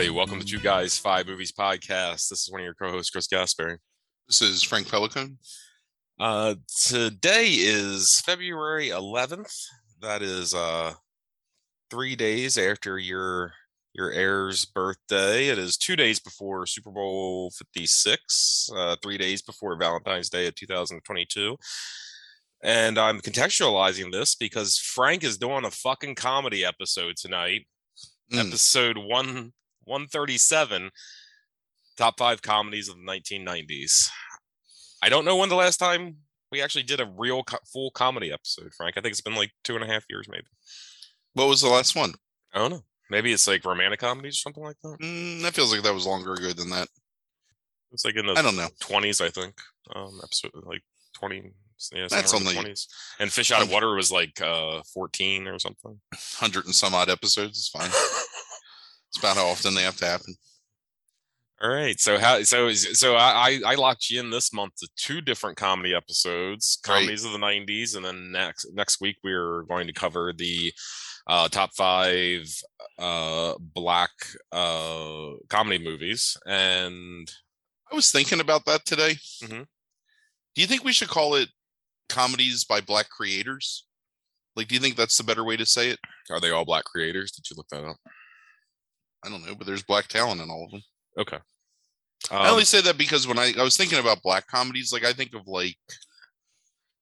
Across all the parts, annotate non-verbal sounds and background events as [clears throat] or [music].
Everybody. Welcome to Two Guys Five Movies podcast. This is one of your co-hosts, Chris Gasper. This is Frank Pelican. Uh, today is February 11th. That is uh three days after your your heir's birthday. It is two days before Super Bowl 56. Uh, three days before Valentine's Day of 2022. And I'm contextualizing this because Frank is doing a fucking comedy episode tonight Mm. episode one 137 top five comedies of the 1990s i don't know when the last time we actually did a real co- full comedy episode frank i think it's been like two and a half years maybe What was the last one? i don't know maybe it's like romantic comedies or something like that Mm, that feels like that was longer ago than that. it's like in the I don't know. 20s i think um episode like 20 yeah, That's only- 20s and fish out of water was like uh 14 or something Hundred and some odd episodes. It's fine. [laughs] It's about how often they have to happen. All right. So how so is- so I I locked you in this month to two different comedy episodes, Right. comedies of the '90s, and then next next week we're going to cover the uh, top five uh, black uh, comedy movies. And I was thinking about that today. Mhm. Do you think we should call it comedies by black creators? Like, do you think that's the better way to say it? are they all black creators? Did you look that up? I don't know, but there's black talent in all of them. Okay. I Um, only say that because when I, I was thinking about black comedies, like I think of like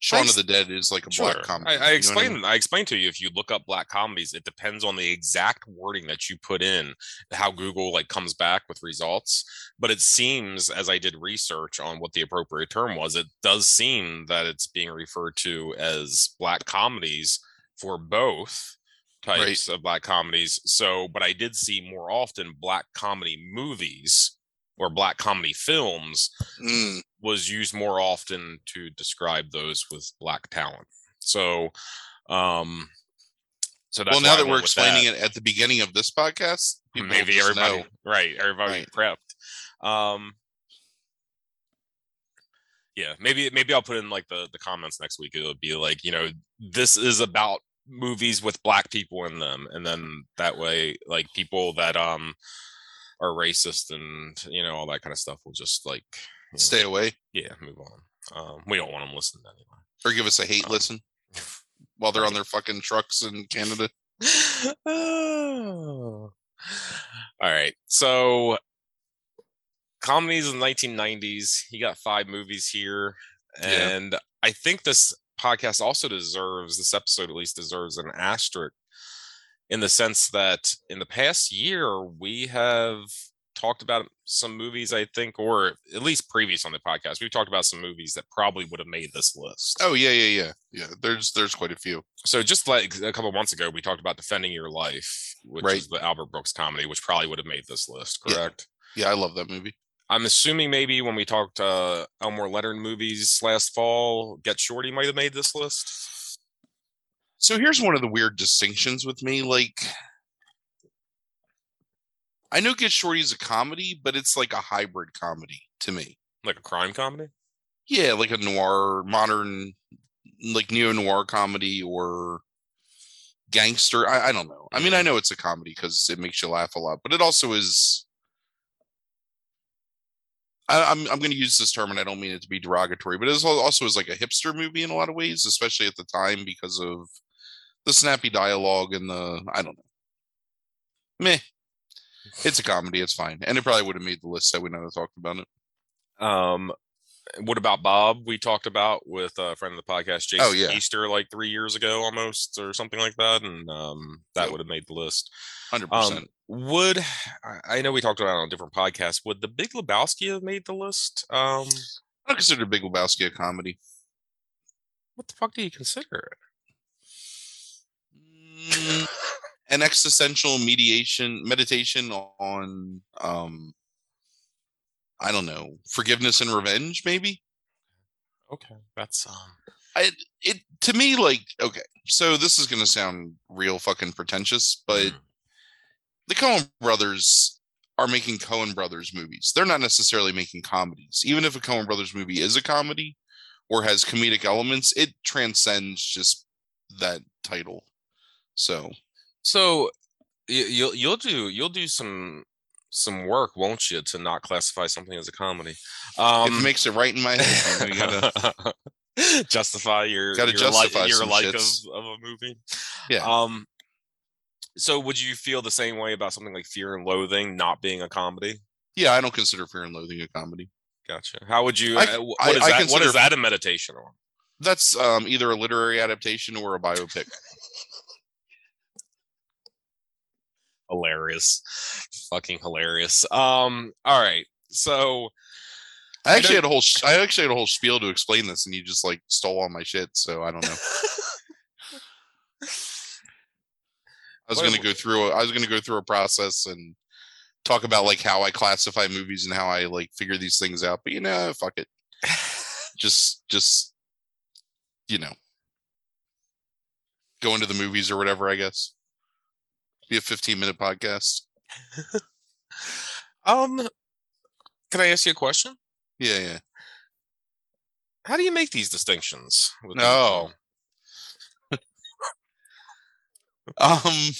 Shaun s- of the Dead is like a Sure. black comedy. I, I you know what explained mean? I explained to you if you look up black comedies, it depends on the exact wording that you put in, how Google like comes back with results. But it seems, as I did research on what the appropriate term was, it does seem that it's being referred to as black comedies for both types of black comedies. So, but I did see more often black comedy movies or black comedy films Mm, was used more often to describe those with black talent. So, um, so that's well, now that we're explaining that. it at the beginning of this podcast, maybe everybody, know. right? Everybody Right. prepped. Um, yeah, maybe maybe I'll put in like the the comments next week. It'll be like you know this is about movies with black people in them, and then that way, like people that um are racist and you know all that kind of stuff will just like you know, Stay away yeah move on. Um, we don't want them listening anyway. or give us a hate Um, listen [laughs] while they're on their fucking trucks in Canada. [laughs] oh. All right. So comedies in the 1990s. he got five movies here. Yeah. And I think this podcast also deserves, this episode at least deserves an asterisk in the sense that in the past year, we have talked about some movies, I think, or at least previous on the podcast, we've talked about some movies that probably would have made this list. Oh yeah, yeah, yeah, yeah. There's there's quite a few. So just like a couple months ago, we talked about defending your life, which Right. is the Albert Brooks comedy, which probably would have made this list, Yeah. correct? Yeah, I love that movie. I'm assuming maybe when we talked uh, Elmore Leonard movies last fall, Get Shorty might have made this list. So here's one of the weird distinctions with me. Like, I know Get Shorty is a comedy, but it's like a hybrid comedy to me. Like a crime comedy. Yeah, like a noir, modern, like neo noir comedy or gangster. I, I don't know. I mean, I know it's a comedy because it makes you laugh a lot, but it also is. I, I'm I'm going to use this term, and I don't mean it to be derogatory, but it al- also is like a hipster movie in a lot of ways, especially at the time because of the snappy dialogue and the I don't know. Meh. It's a comedy. It's fine, and it probably would have made the list had we not talked about it. Um, what about Bob? We talked about with a friend of the podcast, Jason Oh, yeah. Easter, like three years ago almost, or something like that, and um, that Yep. would have made the list. Hundred Um, percent. Would I- know we talked about it on different podcasts? Would the Big Lebowski have made the list? Um, I don't consider Big Lebowski a comedy. what the fuck do you consider it? Mm, an existential mediation meditation on um I don't know, forgiveness and revenge maybe? Okay, that's um. I it to me like okay, so this is going to sound real fucking pretentious, but mm, the Coen brothers are making Coen brothers movies. They're not necessarily making comedies. Even if a Coen brothers movie is a comedy or has comedic elements, it transcends just that title. So, So you, you'll you'll do you'll do some some work, won't you, to not classify something as a comedy? Um, it makes it right in my head. You gotta, [laughs] justify your Gotta your justify like, your like of, of a movie. Yeah. Um. So, would you feel the same way about something like Fear and Loathing not being a comedy? yeah, I don't consider Fear and Loathing a comedy. Gotcha. How would you? I- uh, I- what is I that? What is that a meditation on? That's um, either a literary adaptation or a biopic. Hilarious, fucking hilarious. Um. All right. So I actually don't- had a whole sh- I actually had a whole spiel to explain this, and you just like stole all my shit. So I don't know. [laughs] I was going to go through. A, I was going to go through a process and talk about like how I classify movies and how I like figure these things out. But you know, fuck it. [laughs] Just, just, you know, go into the movies or whatever. I guess. Be a fifteen minute podcast. [laughs] um. Can I ask you a question? Yeah, yeah. How do you make these distinctions? No. Um,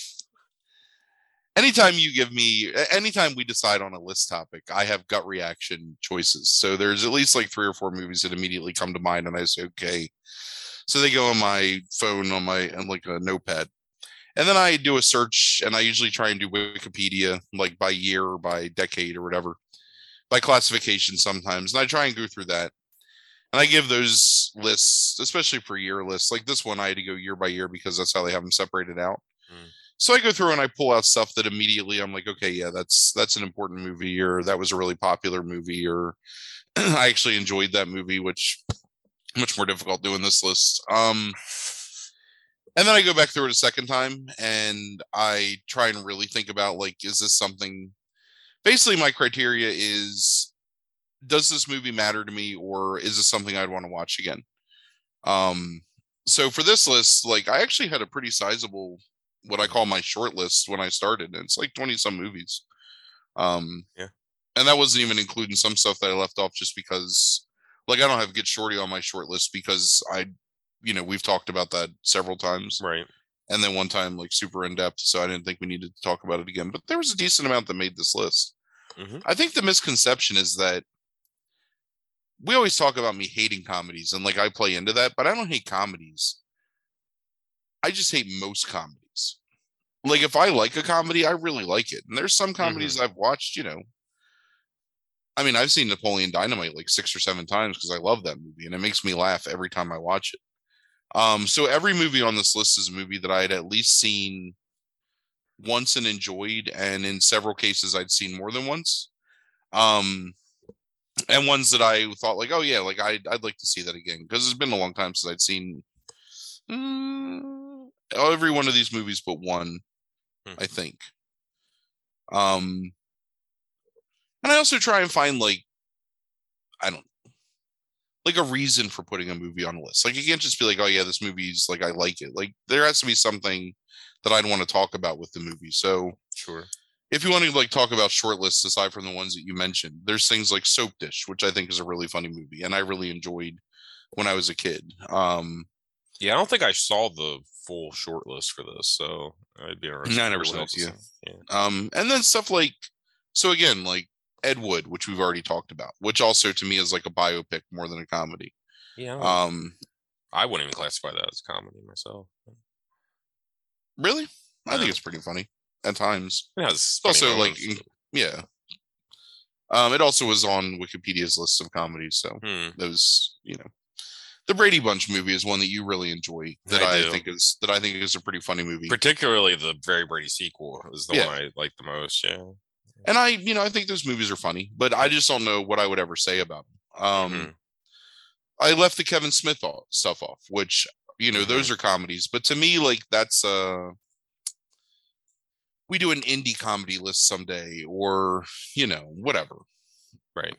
anytime you give me, anytime we decide on a list topic, I have gut reaction choices. So there's at least like three or four movies that immediately come to mind, and I say, okay. So they go on my phone on my on like a notepad, and then I do a search, and I usually try and do Wikipedia like by year or by decade or whatever, by classification sometimes, and I try and go through that. And I give those lists, especially for year lists. Like this one, I had to go year by year because that's how they have them separated out. Mm. So I go through and I pull out stuff that immediately I'm like, okay, yeah, that's that's an important movie, or that was a really popular movie, or [clears throat] I actually enjoyed that movie, which much more difficult doing this list. Um, and then I go back through it a second time and I try and really think about like, is this something? Basically, my criteria is does this movie matter to me or is this something I'd want to watch again? Um, so for this list, like I actually had a pretty sizable what I call my short list when I started, and it's like 20 some movies. Um Yeah. and that wasn't even including some stuff that I left off just because like I don't have Get Shorty on my short list because I you know, we've talked about that several times Right. and then one time like super in depth, so I didn't think we needed to talk about it again. But there was a decent amount that made this list. Mhm. I think the misconception is that we always talk about me hating comedies, and like I play into that, but I don't hate comedies. I just hate most comedies. Like if I like a comedy, I really like it, and there's some comedies I've watched. You know, I mean, I've seen Napoleon Dynamite like six or seven times because I love that movie, and it makes me laugh every time I watch it. Um, so every movie on this list is a movie that I had at least seen once and enjoyed, and in several cases I'd seen more than once. Um, and ones that I thought like, oh yeah, like I'd I'd like to see that again because it's been a long time since I'd seen mm, every one of these movies but one, Hmm. I think. Um, and I also try and find like, I don't like a reason for putting a movie on a list. Like you can't just be like, oh yeah, this movie's like I like it. Like there has to be something that I'd want to talk about with the movie. So Sure. If you want to like talk about short lists aside from the ones that you mentioned, there's things like Soap Dish, which I think is a really funny movie, and I really enjoyed when I was a kid. Um, Yeah, I don't think I saw the full short list for this, so I'd be interested. No, I never sent it else to is you. in- Yeah. um, and then stuff like so again, like Ed Wood, which we've already talked about, which also to me is like a biopic more than a comedy. Yeah, I Um, I wouldn't even classify that as comedy myself. really, I think it's pretty funny at times. It has also like moments, yeah. Um, it also was on Wikipedia's list of comedies, so hmm, those you know the brady bunch movie is one that you really enjoy that I i, think is that i think is a pretty funny movie particularly the Very Brady sequel is the Yeah. one I like the most. Yeah. and i you know i think those movies are funny but i just don't know what i would ever say about them um Mhm. i left the kevin smith stuff off which you know those are comedies but to me like that's uh we do an indie comedy list someday or you know whatever Right.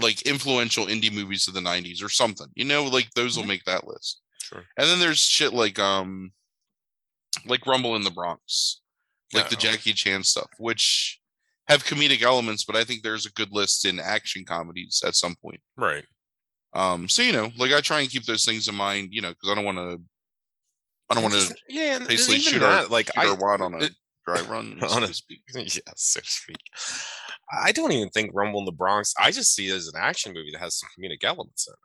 like influential indie movies of the 90s or something you know like those will Mhm. make that list Sure. and then there's shit like um like rumble in the bronx like the jackie chan stuff which have comedic elements but i think there's a good list in action comedies at some point Right. um so you know like i try and keep those things in mind you know because i don't want to i don't want to Yeah, and, basically even shoot that, our like shoot I, on a it- dry run, so to speak. [laughs] yes, so to speak. I don't even think Rumble in the Bronx. I just see it as an action movie that has some comedic elements in it.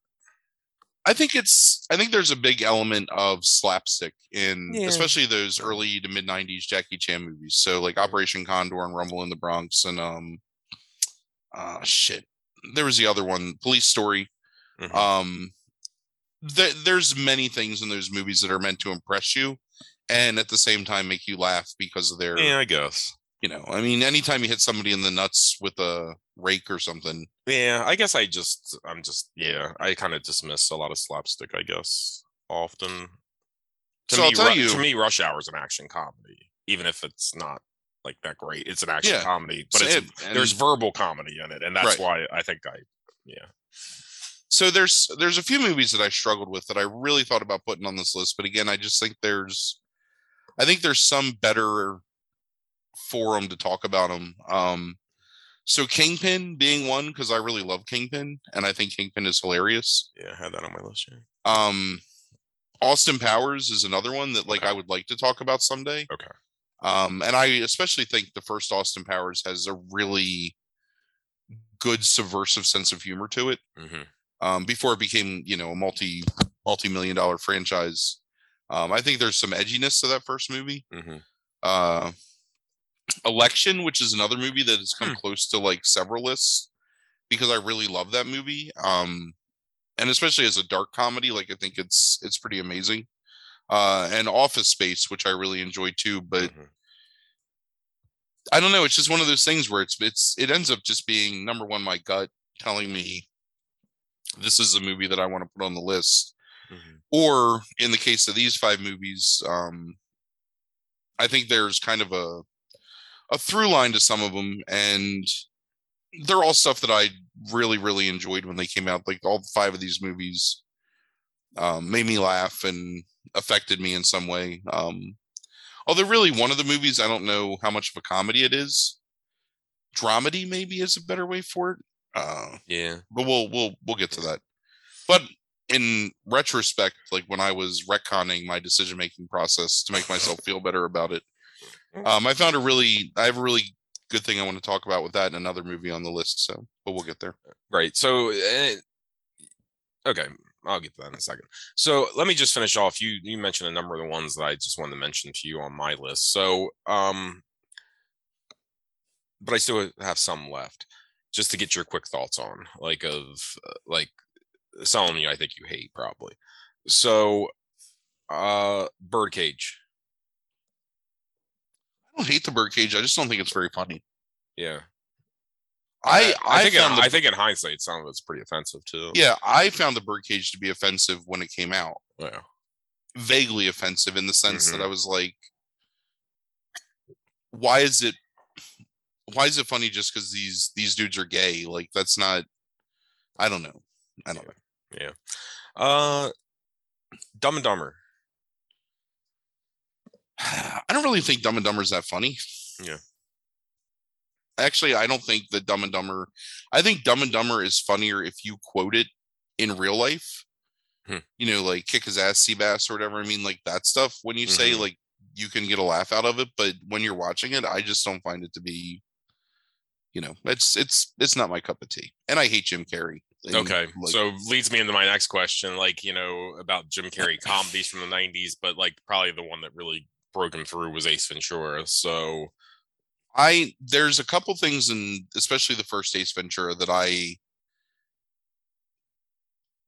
I think it's I think there's a big element of slapstick in Yeah. especially those early to mid '90s Jackie Chan movies. So like Operation Condor and Rumble in the Bronx and um, uh, shit. There was the other one, Police Story. Mhm. Um, th- there's many things in those movies that are meant to impress you, and at the same time make you laugh because of their, yeah, I guess. you know, I mean, anytime you hit somebody in the nuts with a rake or something, Yeah, I guess I just, I'm just, yeah, I kind of dismiss a lot of slapstick. I guess often. To So me, I'll tell Ru- you- to me, Rush Hour is an action comedy, even if it's not like that great. It's an action Yeah. comedy, but So it's it- there's verbal comedy in it, and that's Right. why I think I, yeah, so there's there's a few movies that I struggled with that I really thought about putting on this list, but again, I just think there's I think there's some better forum to talk about them. Um so Kingpin being one because I really love Kingpin and I think Kingpin is hilarious. yeah, I had that on my list. Yeah. Um Austin Powers is another one that like Okay. I would like to talk about someday. Okay. Um and I especially think the first Austin Powers has a really good subversive sense of humor to it hmm um, before it became you know a multi multi million dollar franchise. Um, I think there's some edginess to that first movie. hmm Uh, Election, which is another movie that has come Hmm. close to like several lists because I really love that movie. Um, and especially as a dark comedy, like I think it's it's pretty amazing. Uh, and Office Space, which I really enjoy too, but hmm I don't know. It's just one of those things where it's it's it ends up just being number one, my gut telling me this is a movie that I want to put on the list. Hmm Or in the case of these five movies, um, I think there's kind of a a through line to some of them, and they're all stuff that I really really enjoyed when they came out. Like all five of these movies um, made me laugh and affected me in some way. Um, although really one of the movies, I don't know how much of a comedy it is. Dramedy maybe is a better way for it. Uh, Yeah. but we'll we'll we'll get to that. But in retrospect, like when I was retconning my decision making process to make myself feel better about it, um, I found a really I have a really good thing I want to talk about with that and another movie on the list. So, but we'll get there. Right. So, uh, okay, I'll get to that in a second. So, let me just finish off. You you mentioned a number of the ones that I just wanted to mention to you on my list. So, um, but I still have some left, just to get your quick thoughts on, like of uh, like some you I think you hate probably. So, uh, Birdcage. I don't hate the birdcage. I just don't think it's very funny. Yeah. I I, I, think in, the, I think in hindsight, some of it's pretty offensive too. yeah I found the birdcage to be offensive when it came out. Yeah. Vaguely offensive in the sense Mhm. that I was like, why is it why is it funny just because these these dudes are gay? Like that's not. I don't know. I don't know. Uh, Dumb and Dumber. [sighs] I don't really think Dumb and Dumber is that funny. Yeah. Actually, I don't think that Dumb and Dumber. I think Dumb and Dumber is funnier if you quote it in real life. Hmm. You know, like kick his ass, sea bass, or whatever. I mean, like that stuff. When you say Mhm. like you can get a laugh out of it, but when you're watching it, I just don't find it to be. You know, it's it's it's not my cup of tea, and I hate Jim Carrey. Okay, like, so leads me into my next question, like you know about Jim Carrey comedies from the '90s, but like probably the one that really broke him through was Ace Ventura. So I there's a couple things in especially the first Ace Ventura that I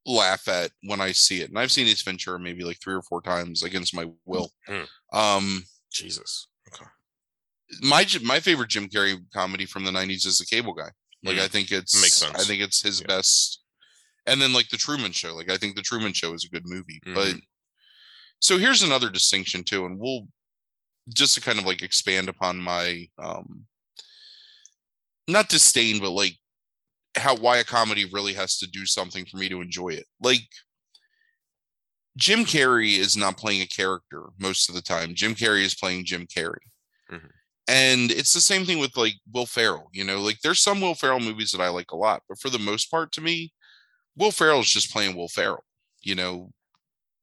laugh at when I see it. And I've seen Ace Ventura maybe like three or four times against my will. Hmm. Um Jesus, okay, my my favorite Jim Carrey comedy from the 90s is The Cable Guy. Like Hmm. I think it's Makes I think it's his Yeah. best. And then like The Truman Show. Like I think The Truman Show is a good movie. But Mhm. so here's another distinction too and we'll just to kind of like expand upon my um not disdain but like how why a comedy really has to do something for me to enjoy it like jim carrey is not playing a character most of the time jim carrey is playing jim carrey. And it's the same thing with like will ferrell you know like there's some will ferrell movies that i like a lot but for the most part to me will ferrell is just playing will ferrell you know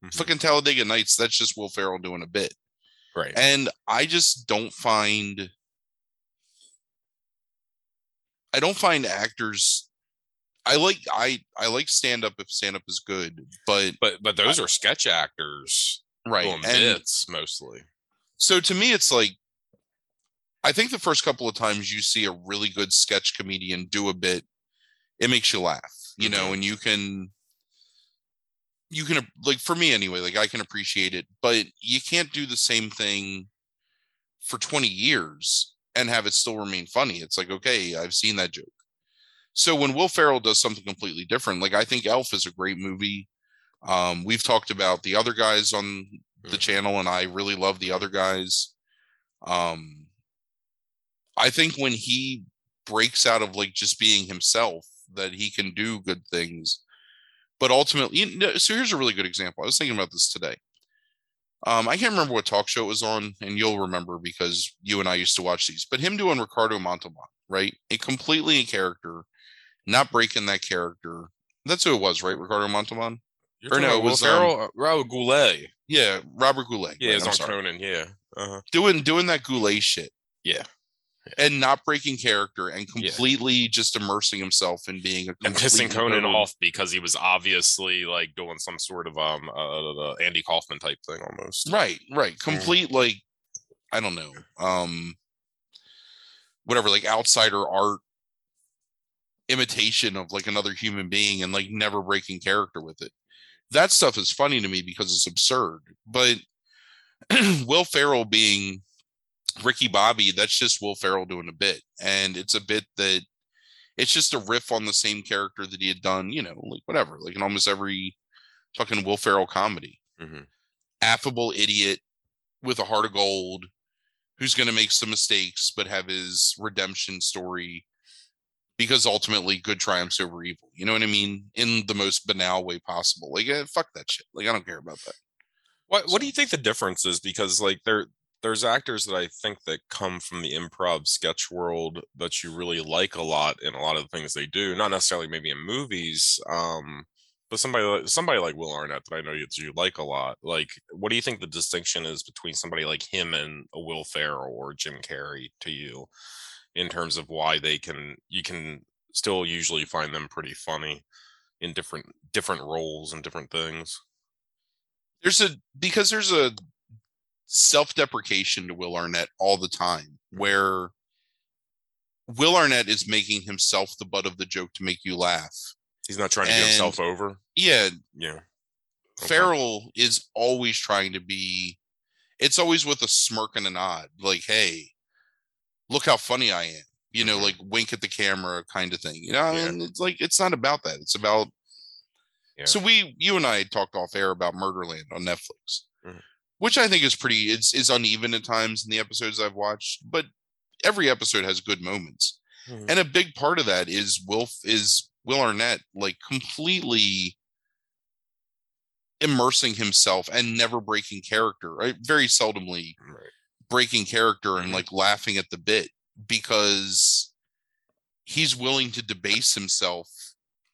Mhm. fucking Talladega Nights, that's just Will Ferrell doing a bit. Right. And I just don't find I don't find actors I like I I like stand up if stand up is good, but but but those are sketch actors right. And bits mostly. so to me it's like I think the first couple of times you see a really good sketch comedian do a bit, it makes you laugh, you know, Mhm. and you can you can like for me anyway, like I can appreciate it, but you can't do the same thing for 20 years and have it still remain funny. It's like, okay, I've seen that joke. So when Will Ferrell does something completely different, like I think Elf is a great movie. Um, we've talked about the other guys on the Mhm. channel, and I really love the other guys. Um, I think when he breaks out of like just being himself, that he can do good things. But ultimately, you know, so here's a really good example. I was thinking about this today. Um, I can't remember what talk show it was on, and you'll remember because you and I used to watch these. But him doing Ricardo Montalban, right? A completely in character, not breaking that character. That's who it was, right? Ricardo Montalban. You're or no, it was, um, Ferrell, uh, Raul Goulet. Yeah, Robert Goulet. Yeah, right, it's I'm on sorry. Conan. Yeah. Uh-huh. doing doing that Goulet shit. Yeah. And not breaking character and Yeah. completely just immersing himself in being a And pissing Conan nerd. off because he was obviously like doing some sort of um uh, the Andy Kaufman type thing almost. Right, right. Mm-hmm. Complete like I don't know. Um whatever, like outsider art imitation of like another human being and like never breaking character with it. That stuff is funny to me because it's absurd. But [clears throat] Will Ferrell being Ricky Bobby, that's just Will Ferrell doing a bit. And it's a bit that it's just a riff on the same character that he had done, you know, like whatever, like in almost every fucking Will Ferrell comedy. Mhm. Affable idiot with a heart of gold who's going to make some mistakes but have his redemption story because ultimately good triumphs over evil. You know what I mean? In the most banal way possible. Like, eh, fuck that shit. Like, I don't care about that. What what do you think the difference is? Because like there there's actors that I think that come from the improv sketch world that you really like a lot in a lot of the things they do. Not necessarily maybe in movies, um, but somebody like somebody like Will Arnett that I know that you like a lot. Like, what do you think the distinction is between somebody like him and a Will Ferrell or Jim Carrey to you, in terms of why they can you can still usually find them pretty funny in different different roles and different things. There's a because there's a self-deprecation to Will Arnett all the time where Will Arnett is making himself the butt of the joke to make you laugh. He's not trying to get himself over. Yeah, Yeah. Okay. Ferrell is always trying to be it's always with a smirk and a nod, like, hey, look how funny I am. You know, Mhm. like wink at the camera kind of thing. You know, Yeah. and it's like it's not about that. It's about Yeah. so we you and I talked off air about Murderville on Netflix. Which I think is pretty it's is uneven at times in the episodes I've watched, but every episode has good moments. Mhm. And a big part of that is Will is Will Arnett like completely immersing himself and never breaking character. Right? Very seldomly Right. breaking character and Mhm. like laughing at the bit because he's willing to debase himself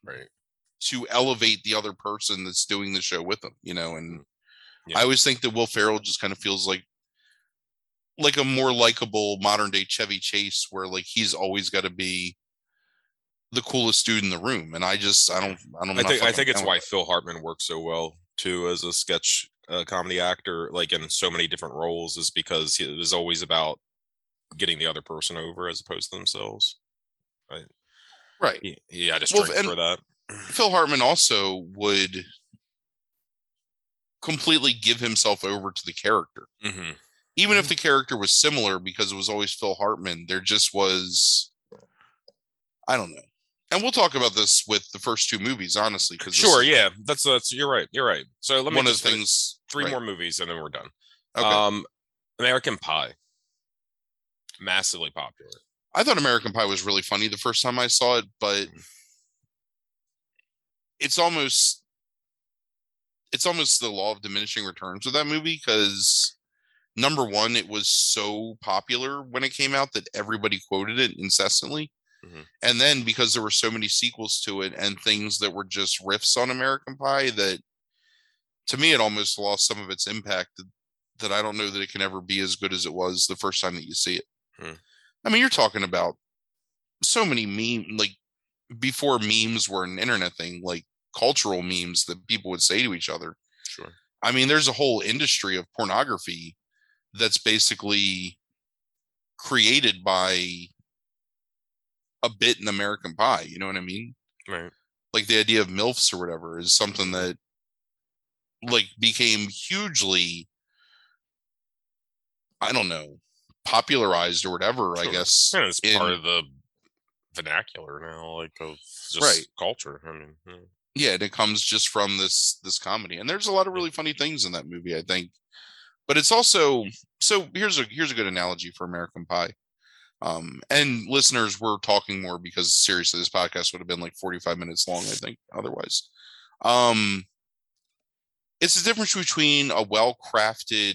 Right. to elevate the other person that's doing the show with him, you know, and Yeah. I always think that Will Ferrell just kind of feels like like a more likable modern day Chevy Chase where like he's always got to be the coolest dude in the room and I just I don't I don't I think I think it's why Phil Hartman works so well too as a sketch uh, comedy actor, like in so many different roles, is because it was always about getting the other person over as opposed to themselves. right. Right. Yeah, I just Well, for that. Phil Hartman also would completely give himself over to the character. hmm Even if the character was similar because it was always Phil Hartman, there just was I don't know. And we'll talk about this with the first two movies, honestly, because Sure, yeah, that's that's you're right. You're right. So let me one of just the things. three right. more movies and then we're done. Okay. Um, American Pie, massively popular. I thought American Pie was really funny the first time I saw it, but Mhm. it's almost it's almost the law of diminishing returns with that movie because number one, it was so popular when it came out that everybody quoted it incessantly. Mhm. And then because there were so many sequels to it and things that were just riffs on American Pie that to me it almost lost some of its impact. The, that I don't know that it can ever be as good as it was the first time that you see it. Hmm. I mean, you're talking about so many meme like before memes were an internet thing, like cultural memes that people would say to each other. Sure. I mean, there's a whole industry of pornography that's basically created by a bit in American Pie. You know what I mean? Right. Like the idea of MILFs or whatever is something that like became hugely I don't know, popularized or whatever, I Sure. guess. Yeah, it's in- part of the vernacular now, like of just Right. culture. I mean, yeah. Yeah and it comes just from this this comedy and there's a lot of really funny things in that movie i think. But it's also so here's a here's a good analogy for american pie. Um and listeners we're talking more because seriously this podcast would have been like 45 minutes long i think otherwise. Um it's the difference between a well crafted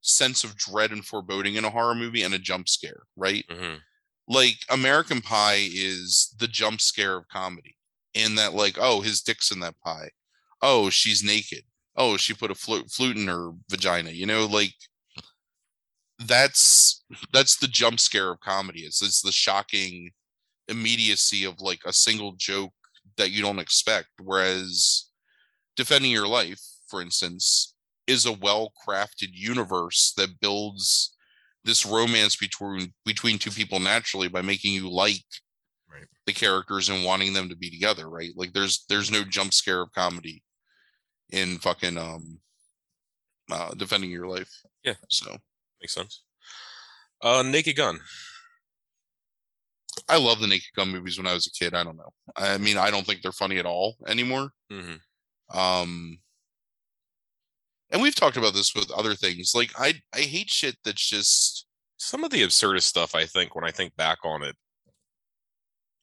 sense of dread and foreboding in a horror movie and a jump scare right? Mhm. like American Pie is the jump scare of comedy in that like oh his dick's in that pie oh she's naked oh she put a flute, flute in her vagina you know like that's that's the jump scare of comedy it's, it's the shocking immediacy of like a single joke that you don't expect whereas defending your life for instance is a well crafted universe that builds this romance between between two people naturally by making you like. The characters and wanting them to be together right? Like there's there's no jump scare of comedy in fucking um uh defending your life. Yeah. so. Makes sense. Uh, Naked Gun. i love the naked gun movies when i was a kid. I don't know. I mean i don't think they're funny at all anymore. Hmm um and we've talked about this with other things. Like i i hate shit that's just Some of the absurdest stuff, I think, when I think back on it,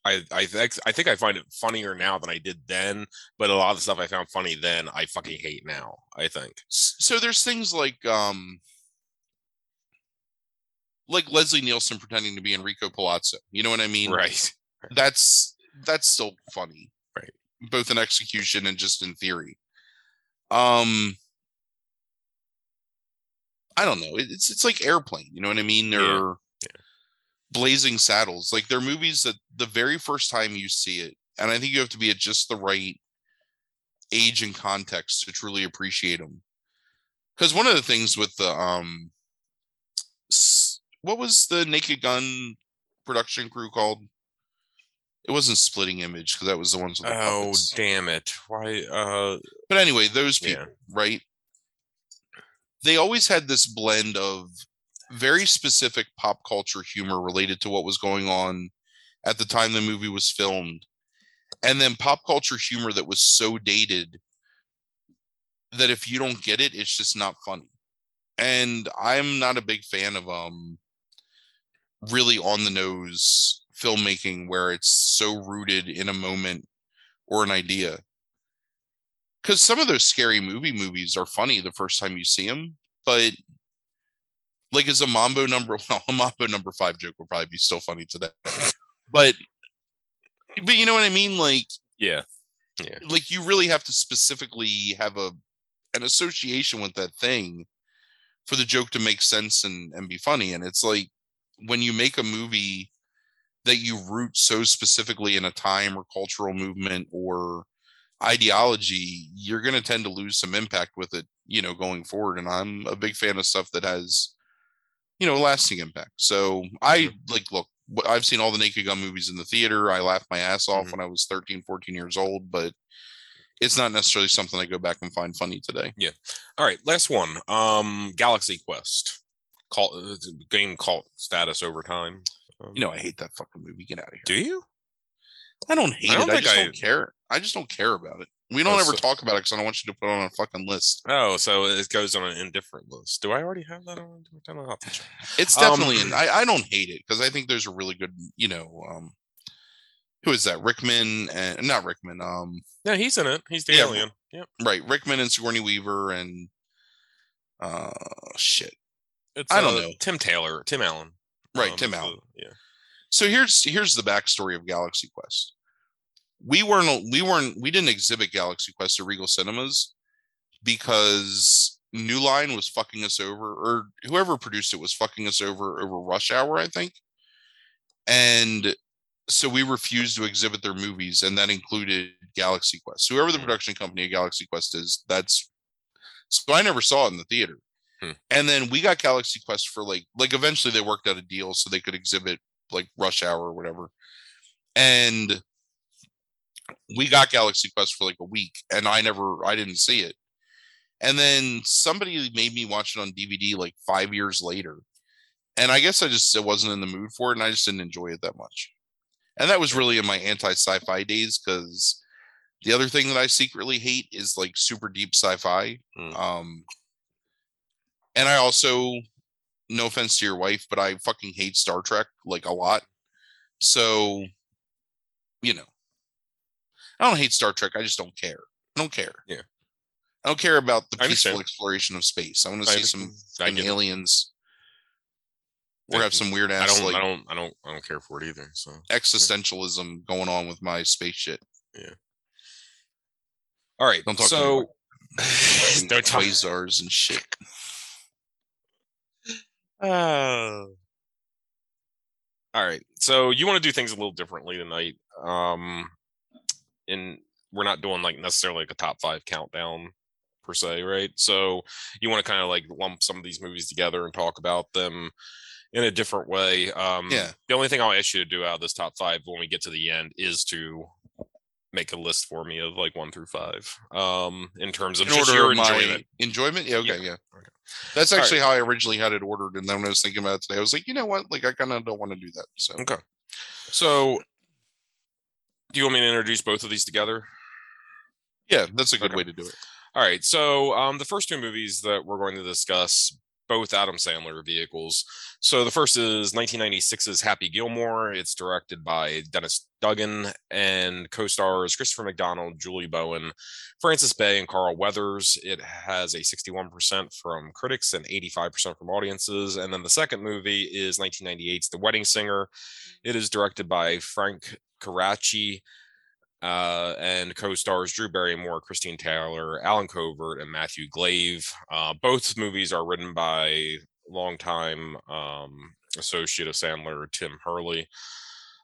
I I think I think I find it funnier now than I did then. But a lot of the stuff I found funny then, I fucking hate now. I think. so there's things like um like Leslie Nielsen pretending to be Enrico Palazzo. You know what I mean? Right. That's that's still funny. Right. Both in execution and just in theory. Um I don't know. It's it's like airplane, you know what I mean? Yeah. Blazing saddles. Like they're movies that the very first time you see it, and I think you have to be at just the right age and context to truly appreciate them. Because one of the things with the um, what was the Naked Gun production crew called? It wasn't Spitting Image because that was the ones with the Oh puppets. damn it! Why? Uh, But anyway, those Yeah. people, right? They always had this blend of very specific pop culture humor related to what was going on at the time the movie was filmed, and then pop culture humor that was so dated that if you don't get it, it's just not funny. And I'm not a big fan of um really on the nose filmmaking where it's so rooted in a moment or an idea because some of those scary movie movies are funny the first time you see them, but like as a Mambo number, [laughs] well, a Mambo number five joke will probably be still funny today, but but you know what I mean, like yeah yeah. like you really have to specifically have a an association with that thing for the joke to make sense and and be funny, and it's like when you make a movie that you root so specifically in a time or cultural movement or ideology, you're going to tend to lose some impact with it, you know, going forward. And I'm a big fan of stuff that has, you know, lasting impact. So I like, look, I've seen all the Naked Gun movies in the theater. I laughed my ass off Mhm. when I was 13, 14 years old, but it's not necessarily something I go back and find funny today. Yeah. All right, last one. Um, Galaxy Quest. Call uh, game cult status over time. Um, You know, I hate that fucking movie. Get out of here. do you? I don't hate I don't it. I just I- don't care. I just don't care about it. We don't Oh, ever so- talk about it because I don't want you to put it on a fucking list. Oh, so it goes on an indifferent list. Do I already have that on? I don't to check. It's Um, definitely, in, I, I don't hate it because I think there's a really good, you know, um, who is that? Rickman and not Rickman, um, Yeah, he's in it. He's the Yeah. alien. Yep. right, Rickman and Sigourney Weaver and uh, shit. It's, I don't uh, know. Tim Taylor, Tim Allen. Right, Um, Tim Allen. yeah. So here's here's the backstory of Galaxy Quest. We weren't we weren't we didn't exhibit Galaxy Quest at Regal Cinemas because New Line was fucking us over, or whoever produced it was fucking us over over Rush Hour, I think. And so we refused to exhibit their movies, and that included Galaxy Quest. Whoever the production company of Galaxy Quest is, that's so I never saw it in the theater. Hmm. And then we got Galaxy Quest for like like eventually they worked out a deal so they could exhibit like Rush Hour or whatever. And we got Galaxy Quest for like a week, and I never I didn't see it. And then somebody made me watch it on DVD like five years later. And I guess I just I wasn't in the mood for it and I just didn't enjoy it that much. And that was really in my anti sci fi days because the other thing that I secretly hate is like super deep sci fi. Hmm. Um, and I also, no offense to your wife, but I fucking hate Star Trek like a lot. So, you know, I don't hate Star Trek. I just don't care. I don't care. Yeah. I don't care about the peaceful exploration of space. I want to see some understand. I fucking it. aliens or have some weird ass. I don't, like I don't, I don't, I don't care for it either. So, existentialism going on with my space shit. Yeah. All right. Don't talk so, about [laughs] don't talk. quasars and shit. [sighs] Uh, all right. So you want to do things a little differently tonight. Um, and we're not doing like necessarily like a top five countdown per se, right? So you want to kind of like lump some of these movies together and talk about them in a different way. Um, Yeah. The only thing I'll ask you to do out of this top five when we get to the end is to make a list for me of like one through five. Um, in terms of In just order your of enjoyment. enjoyment. Yeah, okay, Yeah. yeah. That's All right. actually how I originally had it ordered. And then when I was thinking about it today, I was like, you know what? Like I kind of don't want to do that. So Okay. So, do you want me to introduce both of these together? yeah, that's a good Okay. way to do it. All right. So, um, the first two movies that we're going to discuss, both Adam Sandler vehicles. So, the first is 1996's Happy Gilmore. It's directed by Dennis Dugan and co stars Christopher McDonald, Julie Bowen, Frances Bay, and Carl Weathers. It has a 61% from critics and 85% from audiences. And then the second movie is 1998's The Wedding Singer. It is directed by Frank Coraci uh, and co-stars Drew Barrymore, Christine Taylor, Allen Covert, and Matthew Glave. Uh, both movies are written by longtime um, associate of Sandler, Tim Herlihy,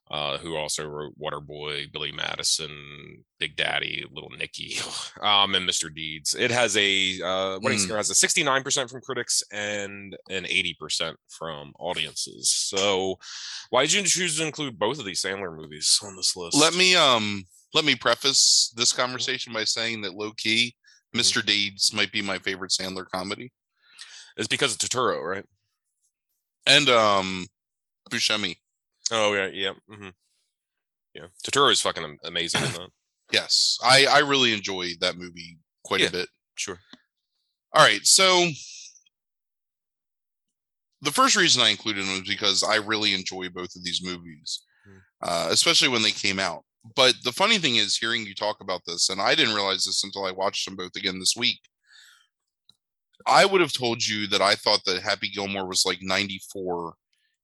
uh, who also wrote Waterboy, Billy Madison, Big Daddy, Little Nicky, [laughs] um, and Mr. Deeds. It has a uh, Wedding Mm. Singer has a 69% from critics and an 80% from audiences. So, why did you choose to include both of these Sandler movies on this list? Let me um let me preface this conversation by saying that low key. Mr. Deeds might be my favorite Sandler comedy. It's because of Turturro, right? And um Buscemi. Oh yeah, yeah, hmm yeah. Turturro is fucking am- amazing. [coughs] Yes. I I really enjoyed that movie quite Yeah. a bit. Sure. All right, so the first reason I included them was because I really enjoy both of these movies, Hmm. uh, especially when they came out. But the funny thing is, hearing you talk about this, and I didn't realize this until I watched them both again this week. I would have told you that I thought that Happy Gilmore was like 94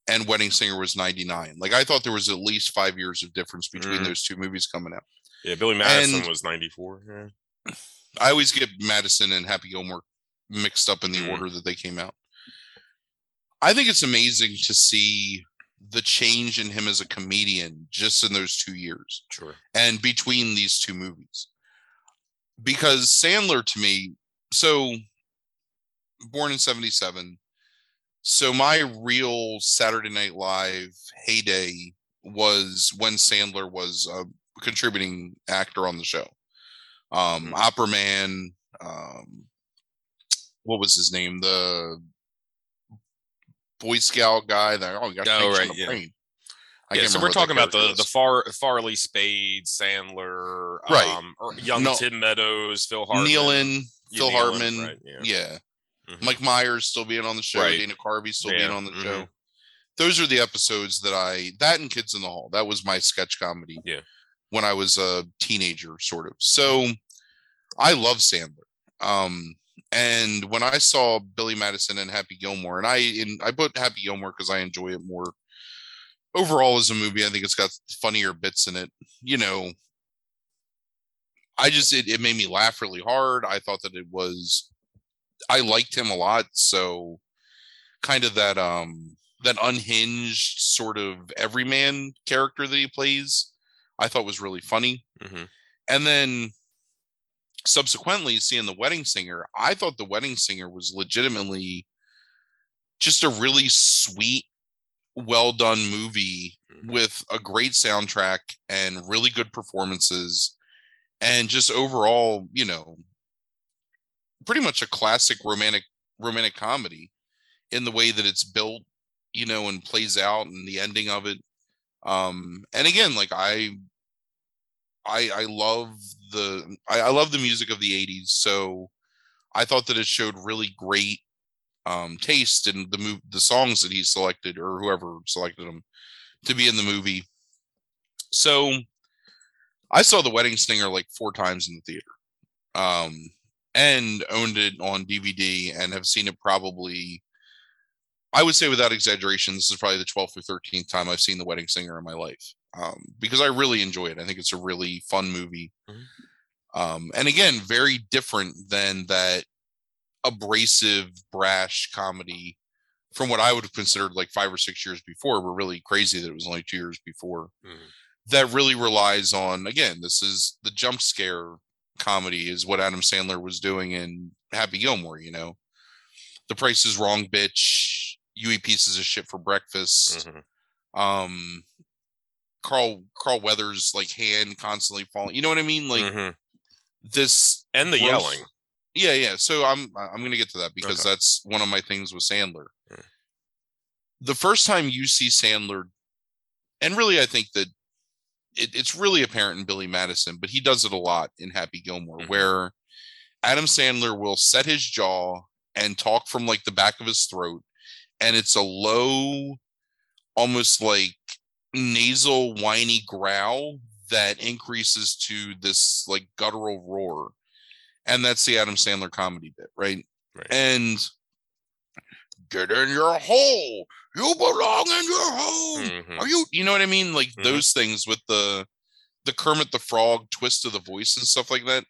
and Wedding Singer was 99. Like I thought there was at least five years of difference between Mm. those two movies coming out. Yeah, Billy Madison And- was ninety four. Yeah. [clears throat] I always get Madison and Happy Gilmore mixed up in the Mm. order that they came out. I think it's amazing to see the change in him as a comedian just in those two years Sure. and between these two movies. Because Sandler to me, so born in 77. So my real Saturday Night Live heyday was when Sandler was a contributing actor on the show. Um, Mhm. Opera Man, um, what was his name? The Boy Scout guy that oh, got Oh, right, the yeah. brain. I yeah, so we're talking about the the. Far Farley Spade, Sandler, Right. um, or young No. Tim Meadows, Phil Hartman, Nealon, Phil Nealon, Hartman, right, yeah. yeah. Mhm. Mike Myers still being on the show, Right. Dana Carvey still Yeah, being on the mhm. show. Those are the episodes that I that and Kids in the Hall. That was my sketch comedy. Yeah. When I was a teenager, sort of. So I love Sandler. Um, and when I saw Billy Madison and Happy Gilmore, and I in I put Happy Gilmore because I enjoy it more overall as a movie. I think it's got funnier bits in it. You know, I just it, it made me laugh really hard. I thought that it was I liked him a lot. So kind of that um that unhinged sort of everyman character that he plays, I thought was really funny. hmm And then subsequently seeing the wedding singer, I thought the wedding singer was legitimately just a really sweet, well done movie Mhm. with a great soundtrack and really good performances and just overall, you know, pretty much a classic romantic romantic comedy in the way that it's built, you know, and plays out and the ending of it. Um and again, like I I I love the I, I love the music of the 80s, so I thought that it showed really great um taste in the move the songs that he selected or whoever selected them to be in the movie. So I saw the wedding singer like four times in the theater. Um and owned it on DVD and have seen it probably I would say without exaggeration, this is probably the 12th or 13th time I've seen The Wedding Singer in my life. Um, because I really enjoy it. I think it's a really fun movie. Mhm. Um, and again, very different than that abrasive, brash comedy from what I would have considered like five or six years before. We're really crazy that it was only two years before. Mhm. That really relies on, again, this is the jump scare comedy, is what Adam Sandler was doing in Happy Gilmore, you know? The price is wrong, bitch. You eat pieces of shit for breakfast Mhm. um Carl Carl Weathers like hand constantly falling. You know what I mean? Like Mhm. this and the gross- yelling. Yeah, yeah. So I'm I'm gonna get to that because Okay. that's one of my things with Sandler. Yeah. The first time you see Sandler, and really I think that it, it's really apparent in Billy Madison, but he does it a lot in Happy Gilmore, Mhm. where Adam Sandler will set his jaw and talk from like the back of his throat, and it's a low, almost like nasal, whiny growl that increases to this like guttural roar. And that's the Adam Sandler comedy bit, right? Right. And get in your hole. You belong in your hole. Mhm. Are you you know what I mean? Like Mhm. those things with the the Kermit the Frog twist of the voice and stuff like that.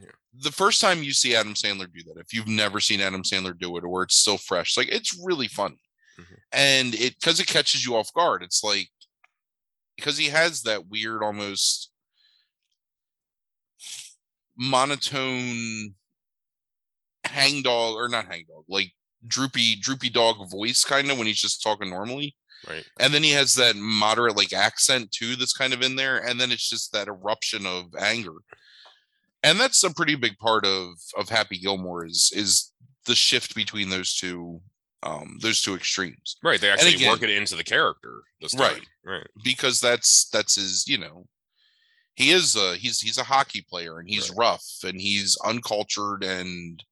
Yeah. The first time you see Adam Sandler do that, if you've never seen Adam Sandler do it or it's still fresh, like it's really funny. Mhm. And it because it catches you off guard. It's like because he has that weird almost monotone hangdog or not hangdog, like droopy droopy dog voice kind of when he's just talking normally Right. and then he has that moderate like accent too that's kind of in there and then it's just that eruption of anger and that's a pretty big part of of happy gilmore is is the shift between those two um those two extremes Right. They actually again- work it into the character this time. Right. Right. because that's that's his you know he is a he's he's a hockey player and he's Right. rough and he's uncultured and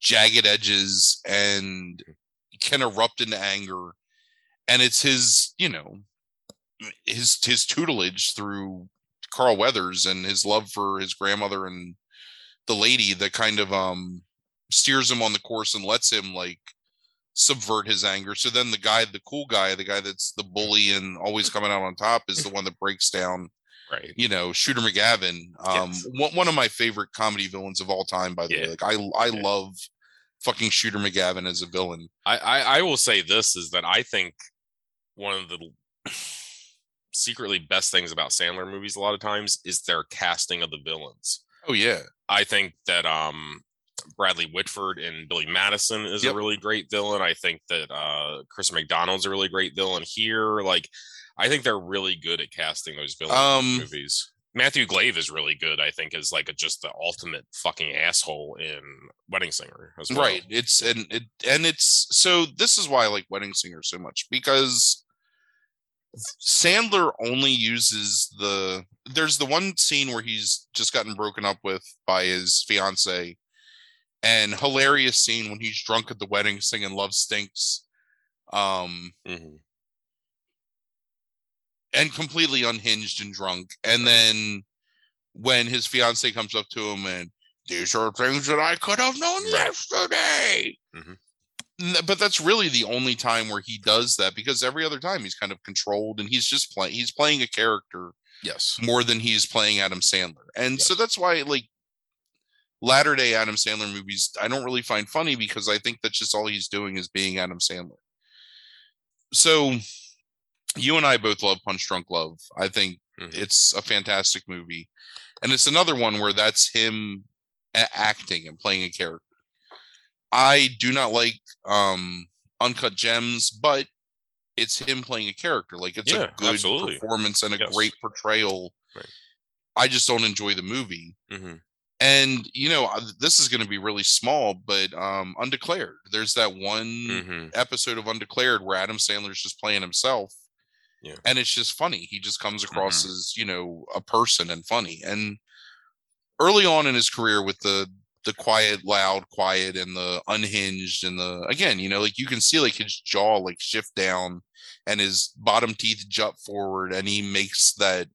jagged edges and can erupt into anger and it's his you know his his tutelage through Carl Weathers and his love for his grandmother and the lady that kind of um steers him on the course and lets him like subvert his anger. So then the guy, the cool guy, the guy that's the bully and always coming out on top is the one that breaks down, Right. you know, Shooter McGavin. Um Yes. one, one of my favorite comedy villains of all time, by the Yeah. way. Like I I Yeah. love fucking Shooter McGavin as a villain. I, I I will say this is that I think one of the [sighs] secretly best things about Sandler movies a lot of times is their casting of the villains. Oh yeah. I think that um Bradley Whitford and Billy Madison is Yep. a really great villain. I think that uh Chris McDonald's a really great villain here. Like I think they're really good at casting those villains in Um, movies. Matthew Glave is really good, I think, is like a, just the ultimate fucking asshole in Wedding Singer as well. Right. It's and it and it's so this is why I like Wedding Singer so much because Sandler only uses the there's the one scene where he's just gotten broken up with by his fiance and hilarious scene when he's drunk at the wedding singing Love Stinks. Um Mhm. And completely unhinged and drunk. And then when his fiance comes up to him and these are things that I could have known yesterday. Mhm. But that's really the only time where he does that because every other time he's kind of controlled and he's just playing he's playing a character Yes. more than he's playing Adam Sandler. And so that's why like latter day Adam Sandler movies I don't really find funny because I think that's just all he's doing is being Adam Sandler. So you and I both love Punch Drunk Love. I think mm-hmm. it's a fantastic movie. And it's another one where that's him acting and playing a character. I do not like um Uncut Gems, but it's him playing a character. Like it's yeah, a good absolutely. performance and a yes. great portrayal. Right. I just don't enjoy the movie. Mm-hmm. And you know, this is going to be really small, but um Undeclared. There's that one mm-hmm. episode of Undeclared where Adam Sandler's just playing himself. Yeah. And it's just funny. He just comes across mm-hmm. as, you know, a person and funny. And early on in his career with the the quiet, loud, quiet, and the unhinged, and the again, you know, like you can see like his jaw like shift down and his bottom teeth jut forward, and he makes that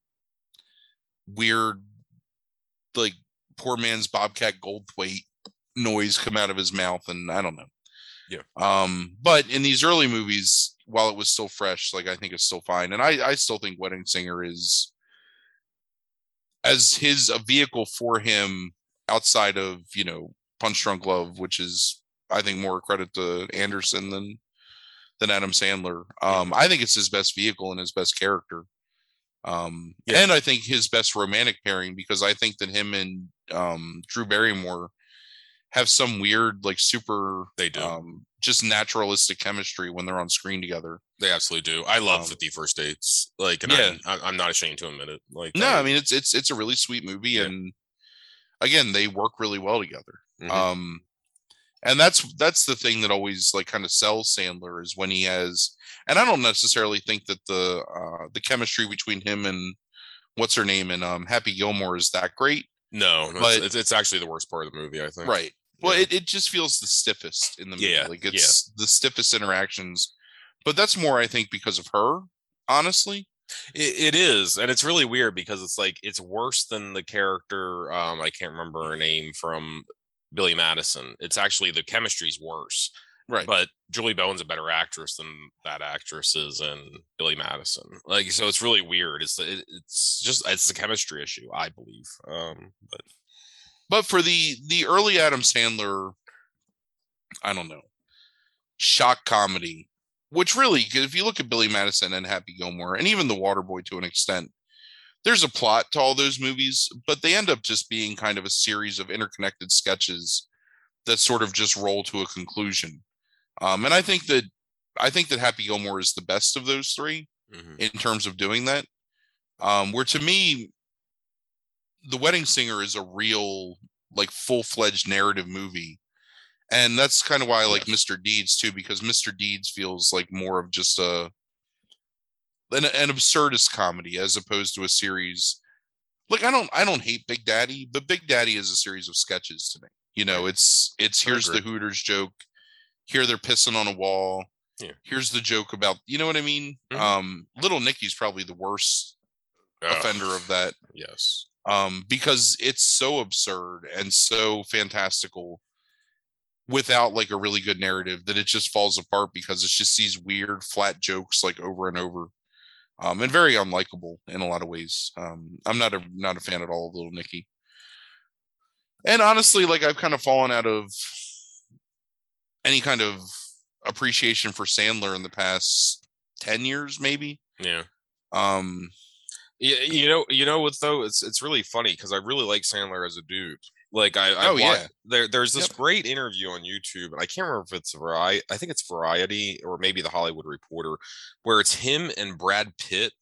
weird, like poor man's Bobcat Goldthwait noise come out of his mouth, and I don't know. Yeah. Um, but in these early movies, while it was still fresh, like I think it's still fine, and I I still think Wedding Singer is as his a vehicle for him outside of you know Punch Drunk Love, which is I think more credit to Anderson than than Adam Sandler. Um, I think it's his best vehicle and his best character. Um, yeah. and I think his best romantic pairing because I think that him and um, Drew Barrymore have some weird, like super, they do, um, just naturalistic chemistry when they're on screen together. They absolutely do. I love um, Fifty First Dates. Like, yeah, I, I'm not ashamed to admit it. Like, no, I, I mean it's it's it's a really sweet movie, yeah. and again, they work really well together. Mm-hmm. Um, and that's that's the thing that always like kind of sells Sandler is when he has, and I don't necessarily think that the uh, the chemistry between him and what's her name and um, Happy Gilmore is that great. No, but it's, it's actually the worst part of the movie. I think. Right. Well, yeah. it, it just feels the stiffest in the movie. Yeah, like it's yeah. the stiffest interactions. But that's more, I think, because of her, honestly. It, it is, and it's really weird because it's like it's worse than the character. Um, I can't remember her name from Billy Madison. It's actually the chemistry's worse. Right. But Julie Bowen's a better actress than that actress is and Billy Madison. Like so it's really weird. It's it, it's just it's a chemistry issue, I believe. Um but but for the the early Adam Sandler I don't know. Shock comedy which really, if you look at Billy Madison and Happy Gilmore, and even The Waterboy to an extent, there's a plot to all those movies, but they end up just being kind of a series of interconnected sketches that sort of just roll to a conclusion. Um, and I think that I think that Happy Gilmore is the best of those 3 mm-hmm. in terms of doing that. Um, where to me, The Wedding Singer is a real, like, full fledged narrative movie and that's kind of why I like Mr. Deeds too, because Mr. Deeds feels like more of just a an, an absurdist comedy as opposed to a series. Like I don't I don't hate Big Daddy, but Big Daddy is a series of sketches to me. You know, it's it's here's the Hooters joke, here they're pissing on a wall. Yeah. Here's the joke about you know what I mean. Mm-hmm. Um, Little Nicky's probably the worst offender of that. Yes. Um, because it's so absurd and so fantastical without like a really good narrative that it just falls apart because it's just these weird flat jokes like over and over um, and very unlikable in a lot of ways. Um, i'm not a not a fan at all of little nicky. And honestly like i've kind of fallen out of any kind of appreciation for sandler in the past 10 years maybe. Yeah. Um yeah, you know, you know what though? It's it's really funny because I really like Sandler as a dude. Like I, I oh yeah, there there's this yep. great interview on YouTube, and I can't remember if it's Variety. I think it's Variety or maybe the Hollywood Reporter, where it's him and Brad Pitt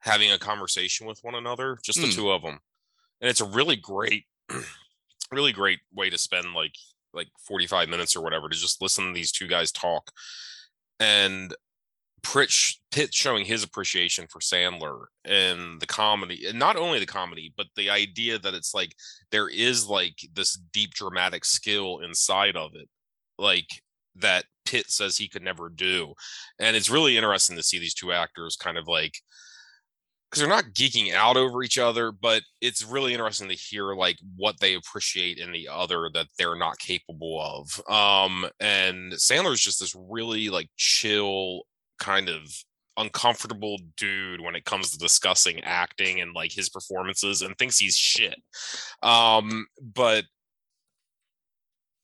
having a conversation with one another, just the mm. two of them, and it's a really great, [clears throat] really great way to spend like like 45 minutes or whatever to just listen to these two guys talk. And Pitt showing his appreciation for Sandler and the comedy, and not only the comedy, but the idea that it's like there is like this deep dramatic skill inside of it, like that Pitt says he could never do. And it's really interesting to see these two actors kind of like because they're not geeking out over each other, but it's really interesting to hear like what they appreciate in the other that they're not capable of. Um, and Sandler's just this really like chill, kind of uncomfortable dude when it comes to discussing acting and like his performances and thinks he's shit. Um, but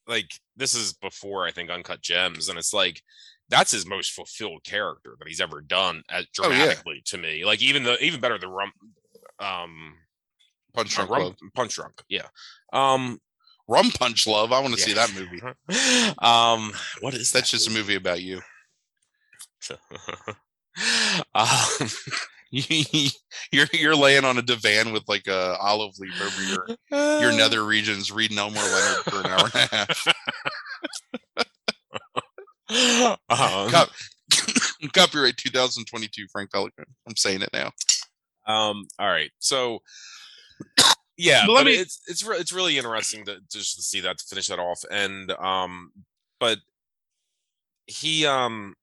like this is before I think Uncut Gems, and it's like that's his most fulfilled character that he's ever done at Oh, yeah. dramatically to me. Like even the even better than Rum um Punch Drunk Rum, Love. Punch Drunk. Yeah. Um Rum Punch Love. I want to yeah. see that movie. [laughs] um what is That's that just a movie about you. [laughs] um, [laughs] you're you're laying on a divan with like a olive leaf over your your nether regions reading Elmore Leonard for an hour and a half. [laughs] um, Cop- [coughs] Copyright 2022, Frank Pelican. I'm saying it now. Um. All right. So, yeah, But let but me- it's it's re- it's really interesting to just to see that to finish that off, and um, but he um,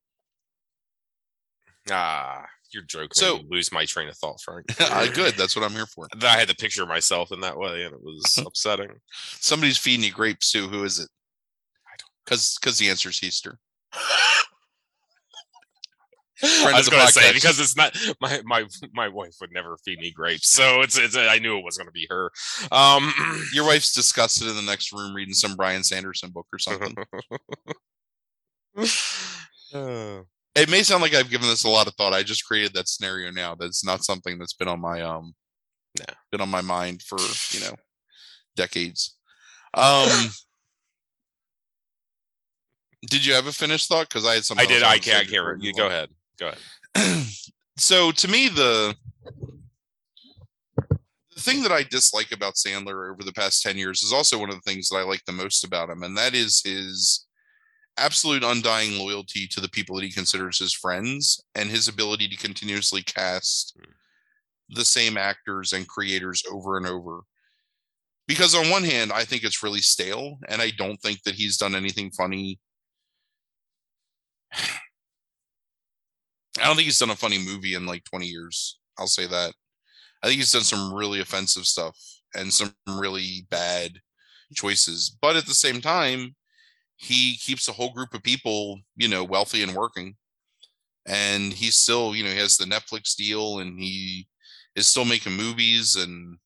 ah, you're joking. So- So lose my train of thought, Frank. Uh, good. That's what I'm here for. I had to picture myself in that way, and it was upsetting. Somebody's feeding you grapes too. Who is it? I don't- Because because the answer is Easter. I was going to say because it's not my my my wife would never feed me grapes, so it's it's I knew it was going to be her. Um, Your wife's disgusted in the next room reading some Brian Sanderson book or something. Uh, it may sound like I've given this a lot of thought. I just created that scenario now. That's not something that's been on my um No. been on my mind for, you know, [laughs] decades. Um Did you have a finished thought? Because I had some. I did. I can't. I say can't. before re- we You go ahead. Go ahead. [clears throat] so to me the the thing that I dislike about Sandler over the past 10 years is also one of the things that I like the most about him and that is his absolute undying loyalty to the people that he considers his friends and his ability to continuously cast Hmm. the same actors and creators over and over because on one hand I think it's really stale and I don't think that he's done anything funny [sighs] I don't think he's done a funny movie in like 20 years. I'll say that. I think he's done some really offensive stuff and some really bad choices. But at the same time, he keeps a whole group of people, you know, wealthy and working. And he's still, you know, he has the Netflix deal and he is still making movies. And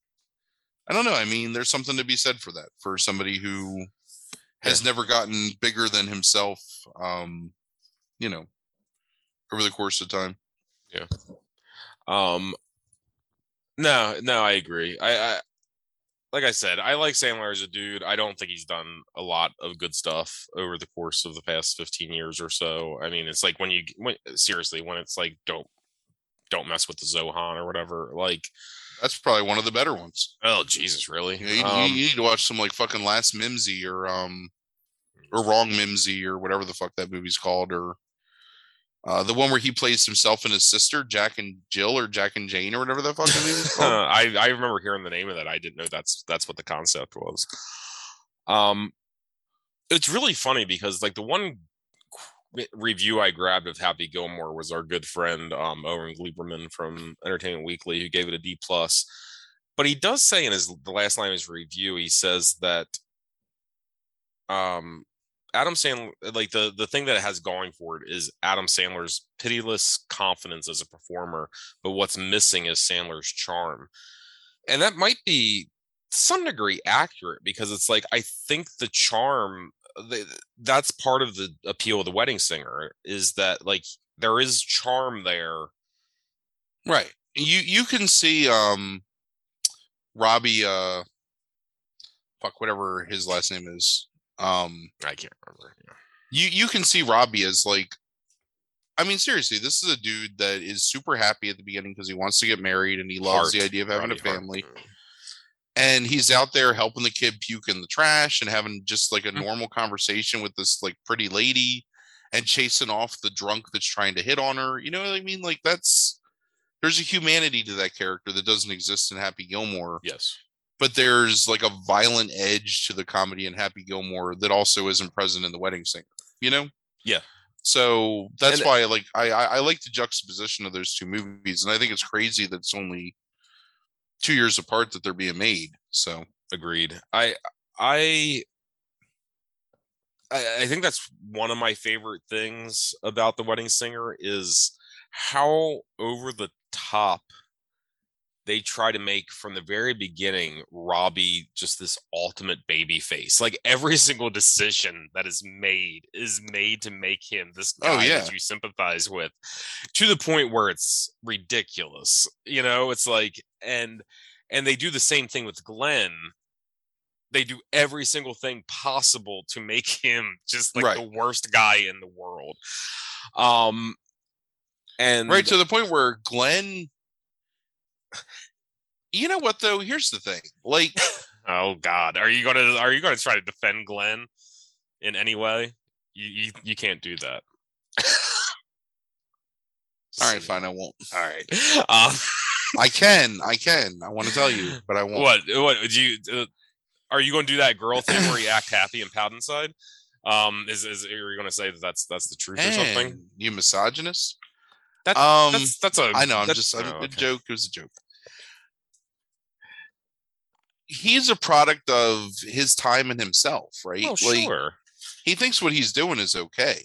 I don't know. I mean, there's something to be said for that, for somebody who has never gotten bigger than himself, um, you know, over the course of time. Yeah. Um, no, no, I agree. I, I, like I said, I like Sandler as a dude. I don't think he's done a lot of good stuff over the course of the past 15 years or so. I mean, it's like when you, when, seriously, when it's like, don't, don't mess with the Zohan or whatever. Like, That's probably one of the better ones. oh Jesus, really? You, you- Um, you need to watch some like fucking Last Mimsy or um or Wrong Mimsy or whatever the fuck that movie's called or uh the one where he plays himself and his sister Jack and Jill or Jack and Jane or whatever the fucking movie's [laughs] called. I I remember hearing the name of that. I didn't know that's that's what the concept was. Um, it's really funny because like the one review I grabbed of Happy Gilmore was our good friend um Owen Gleiberman from Entertainment Weekly who gave it a D plus. But he does say in his the last line of his review, he says that um Adam Sandler like the the thing that it has going for it is Adam Sandler's pitiless confidence as a performer but what's missing is Sandler's charm. And that might be some degree accurate because it's like I think the charm that's part of the appeal of the wedding singer is that like there is charm there. Right. You you can see um Robbie uh fuck whatever his last name is. Um I can't remember. yeah. you you can see Robbie as like I mean seriously, this is a dude that is super happy at the beginning because he wants to get married and he loves the idea of having Robbie a family. And he's out there helping the kid puke in the trash and having just like a Mhm. [laughs] normal conversation with this like pretty lady and chasing off the drunk that's trying to hit on her. You know what I mean? Like that's there's a humanity to that character that doesn't exist in Happy Gilmore Yes. But there's like a violent edge to the comedy in Happy Gilmore that also isn't present in The Wedding Singer. You know? Yeah. So that's And- why like I, I I like the juxtaposition of those two movies, and I think it's crazy that it's only two years apart that they're being made. So Agreed. I I I I think that's one of my favorite things about the wedding singer is how over the top they try to make from the very beginning Robbie just this ultimate baby face. Like every [laughs] single decision that is made is made to make him this guy Oh, yeah. that you sympathize with to the point where it's ridiculous. You know, it's like and and they do the same thing with Glenn. They do every single thing possible to make [laughs] him just like Right. the worst guy in the world. Um and right to the point where Glenn. You know what though? Here's the thing. Like, [laughs] Oh God, are you gonna are you gonna try to defend Glenn in any way? You you, you can't do that. all right, fine, I won't. All right. Um, [laughs] I can, I can. I want to tell you, but I won't. what what do you? Uh, are you gonna do that girl thing where you act happy and pout inside? Um, is is are you gonna say that that's that's the truth or something? You misogynist? That, um, that's that's a. I know. I'm just I'm, oh, a joke. It was a joke. He's a product of his time and himself, right? Well, like sure. he thinks what he's doing is okay,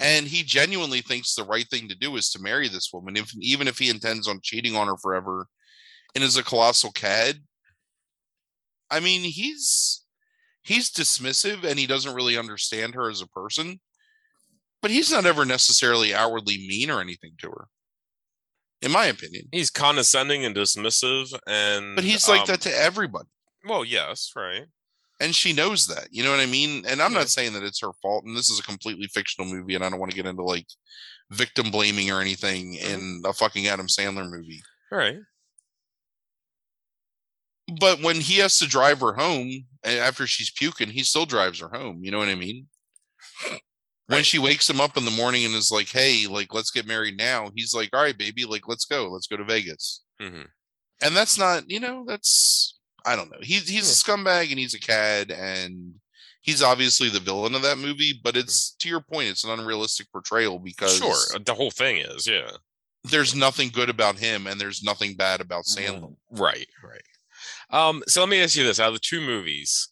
and he genuinely thinks the right thing to do is to marry this woman, if, even if he intends on cheating on her forever, and is a colossal cad. I mean, he's he's dismissive and he doesn't really understand her as a person, but he's not ever necessarily outwardly mean or anything to her, in my opinion. He's condescending and dismissive, and But he's like um, that to everybody. Well, yes, right. And she knows that. You know what I mean? And I'm Yeah. not saying that it's her fault. And this is a completely fictional movie, and I don't want to get into like victim blaming or anything Mhm. in a fucking Adam Sandler movie. All right. But when he has to drive her home after she's puking, he still drives her home. You know what I mean? When she wakes him up in the morning and is like, "Hey, like let's get married now," he's like, "All right, baby, like let's go, let's go to Vegas." hmm And that's not, you know, that's I don't know. He's he's a scumbag and he's a cad and he's obviously the villain of that movie. But it's to your point, it's an unrealistic portrayal because Sure. uh, The whole thing is, yeah. there's nothing good about him and there's nothing bad about Sandler. Right, right. Um, so let me ask you this: out of the two movies,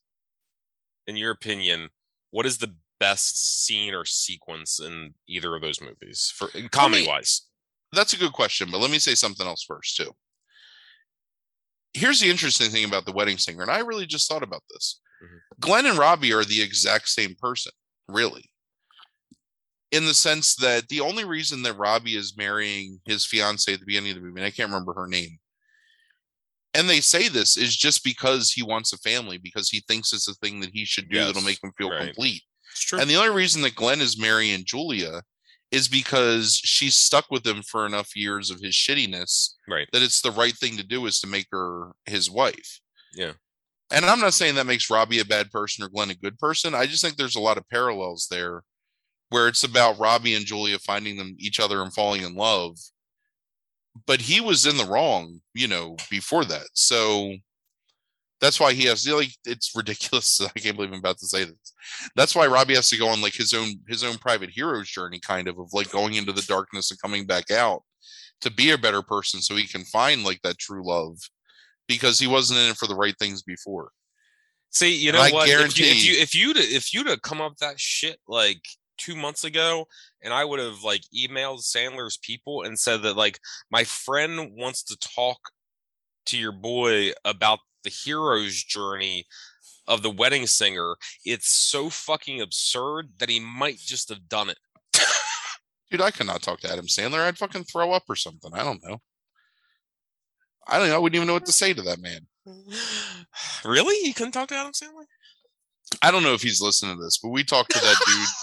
in your opinion, what is the best scene or sequence in either of those movies for comedy wise? That's a good question, but let me say something else first too. Here's the interesting thing about the wedding singer, and I really just thought about this. Mhm. Glenn and Robbie are the exact same person, really. In the sense that the only reason that Robbie is marrying his fiance at the beginning of the movie, and I can't remember her name, and they say this is just because he wants a family, because he thinks it's a thing that he should do that'll make him feel right. complete. It's true. And the only reason that Glenn is marrying Julia is because she's stuck with him for enough years of his shittiness right. that it's the right thing to do is to make her his wife. Yeah. And I'm not saying that makes Robbie a bad person or Glenn a good person. I just think there's a lot of parallels there where it's about Robbie and Julia finding them each other and falling in love. But he was in the wrong, you know, before that. So that's why he has like it's ridiculous. [laughs] I can't believe I'm about to say this. That's why Robbie has to go on like his own his own private hero's journey, kind of of like going into the darkness and coming back out to be a better person so he can find like that true love because he wasn't in it for the right things before. See, you And know I what? If you, guarantee- if you if you'd if you'd have come up that shit like two months ago, and I would have like emailed Sandler's people and said that like my friend wants to talk to your boy about the hero's journey of the wedding singer. It's so fucking absurd that he might just have done it. Dude, I could not talk to Adam Sandler. I'd fucking throw up or something. I don't know. I don't know. I wouldn't even know what to say to that man. [sighs] really? You couldn't talk to Adam Sandler? I don't know if he's listening to this, but we talked to that dude. [laughs]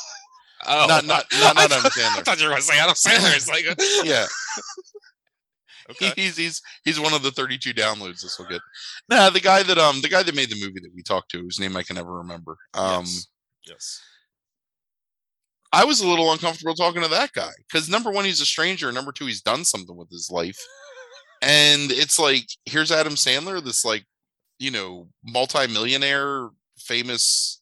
Oh, Not- not- not [laughs] I Adam Sandler. I thought you were going to say Adam Sandler. It's like, yeah, [laughs] okay. he's he's he's one of the 32 downloads this will get. Nah, the guy that um the guy that made the movie that we talked to, whose name I can never remember. Um, yes. yes. I was a little uncomfortable talking to that guy because number one, he's a stranger, number two, he's done something with his life. [laughs] And it's like, here's Adam Sandler, this like, you know, multi-millionaire, famous,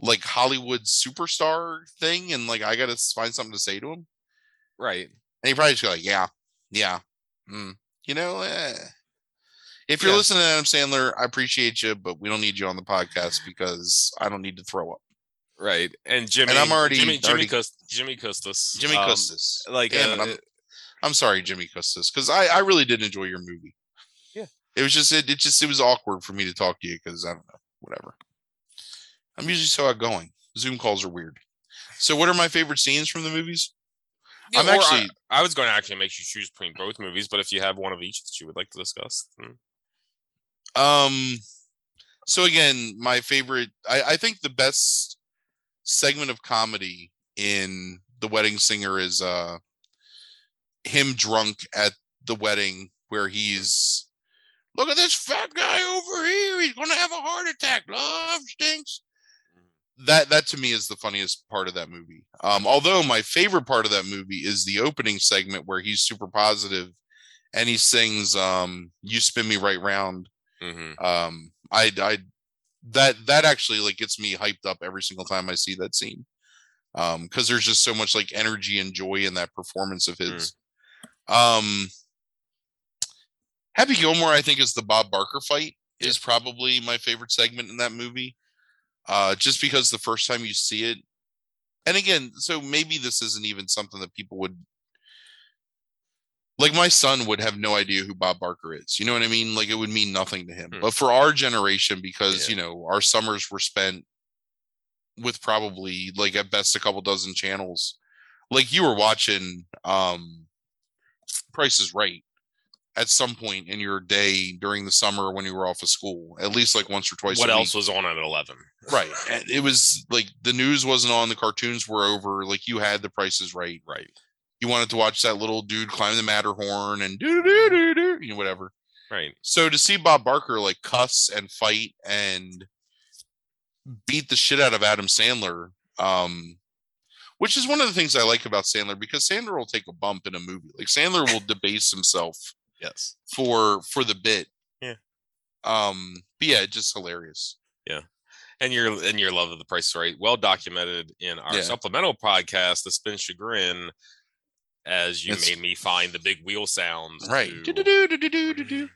like Hollywood superstar thing, and like I gotta find something to say to him. Right. And he probably just go like, yeah, yeah, mm. you know. Eh. If you're Yeah. listening to Adam Sandler, I appreciate you, but we don't need you on the podcast because I don't need to throw up. Right. And Jimmy and I'm already- Jimmy Jimmy already- Cus- Jimmy Custis. Jimmy um, Custis. Like Damn it, uh, I'm- I'm sorry, Jimmy Custis, because I, I really did enjoy your movie. Yeah. It was just it, it just it was awkward for me to talk to you because I don't know whatever. I'm usually so outgoing. Zoom calls are weird. So, what are my favorite scenes from the movies? Yeah, I'm actually- I, I was going to actually make you choose between both movies, but if you have one of each that you would like to discuss, then- Um, so again, my favorite, I, I think the best segment of comedy in The Wedding Singer is uh him drunk at the wedding where he's look at this fat guy over here. He's gonna have a heart attack. Love stinks. That that to me is the funniest part of that movie. Um, although my favorite part of that movie is the opening segment where he's super positive and he sings um You Spin Me Right Round. Mhm. um i i that that actually like gets me hyped up every single time i see that scene. Um because there's just so much like energy and joy in that performance of his. Um happy gilmore i think is the bob barker fight is probably my favorite segment in that movie uh just because the first time you see it and again so maybe this isn't even something that people would like my son would have no idea who Bob Barker is. You know what I mean? Like it would mean nothing to him. Hmm. But for our generation, because Yeah. you know, our summers were spent with probably like at best a couple dozen channels. Like you were watching um Price is Right at some point in your day during the summer when you were off of school, at least like once or twice. what else was on at 11? Right. And it was like the news wasn't on, the cartoons were over. Like you had the prices right. Right. You wanted to watch that little dude climb the Matterhorn and do do do do, you know, whatever. Right. So to see Bob Barker like cuss and fight and beat the shit out of Adam Sandler, um, which is one of the things I like about Sandler because Sandler will take a bump in a movie. Like Sandler will debase himself Yes. for for the bit. Yeah. Um, but yeah, just hilarious. And your and your love of the price is right, well documented in our Yeah. supplemental podcast, The Spin Chagrin, as you It's- made me find the big wheel sounds. Right. to-.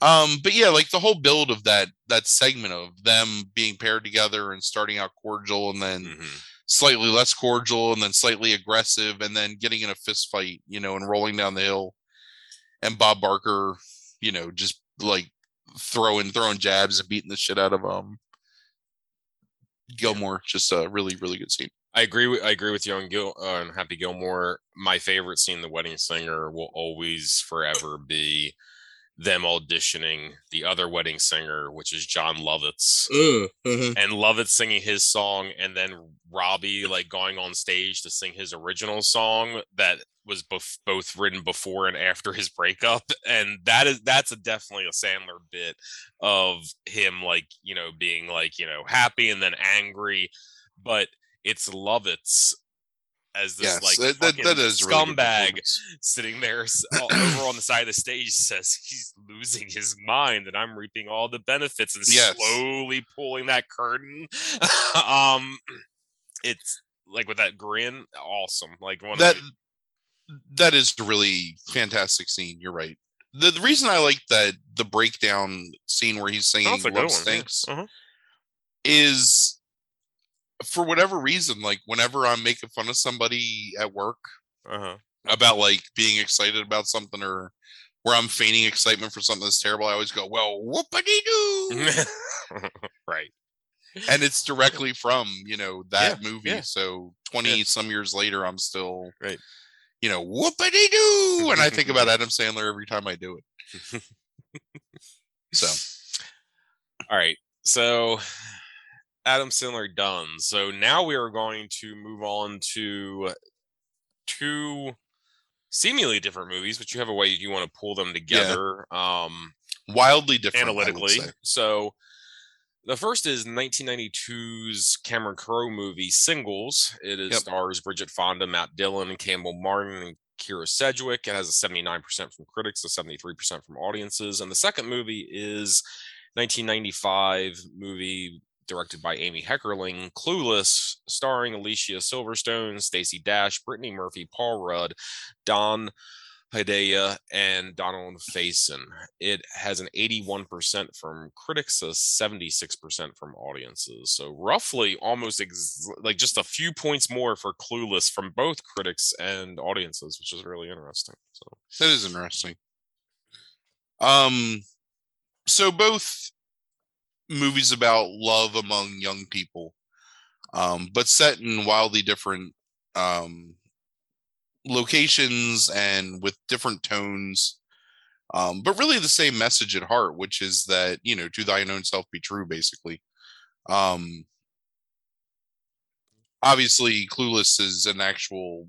Um, but yeah, like the whole build of that that segment of them being paired together and starting out cordial and then Mhm. slightly less cordial and then slightly aggressive and then getting in a fist fight, you know, and rolling down the hill. And Bob Barker, you know, just like throwing throwing jabs and beating the shit out of um Gilmore. Just a really, really good scene. I agree. With, I agree with you on Gil uh, on Happy Gilmore. My favorite scene, "The Wedding Singer," will always forever be them auditioning the other wedding singer, which is Jon Lovitz, mm-hmm. and Lovitz singing his song, and then Robbie like going on stage to sing his original song that was both both written before and after his breakup, and that is that's a definitely a Sandler bit of him like you know being like you know happy and then angry, but it's Lovitz as this Yes, like that, that, is a really scumbag sitting there over on the side of the stage says he's losing his mind and I'm reaping all the benefits and Yes. slowly pulling that curtain. [laughs] um it's like with that grin, awesome. Like one that the, that is a really fantastic scene. You're right. The, the reason I like that the breakdown scene where he's singing Oh, it's a good "Love one, yeah. Stinks" Uh-huh. is for whatever reason. Like whenever I'm making fun of somebody at work uh-huh. about like being excited about something or where I'm feigning excitement for something that's terrible, I always go, "Well, whoopity doo," [laughs] right. and it's directly from you know that Yeah, movie. yeah. So twenty some years later, I'm still Right. You know, whoopity doo, and I think about [laughs] Adam Sandler every time I do it. [laughs] So All right. So Adam Sandler done. So now we are going to move on to two seemingly different movies, but you have a way you want to pull them together um wildly different analytically. So the first is 1992's Cameron Crowe movie Singles. It is Yep. stars Bridget Fonda, Matt Dillon, Campbell Martin, and Kyra Sedgwick. It has a 79% from critics, a 73% from audiences. And the second movie is 1995 movie directed by Amy Heckerling, Clueless, starring Alicia Silverstone, Stacey Dash, Brittany Murphy, Paul Rudd, Dan Hedaya, and Donald Faison. It has an 81% from critics, a 76% from audiences. So roughly almost ex- like just a few points more for Clueless from both critics and audiences, which is really interesting. So That is interesting. Um, so both movies about love among young people, um, but set in wildly different um, locations and with different tones. Um, but really the same message at heart, which is that, you know, to thine own self be true, basically. Um, obviously, Clueless is an actual,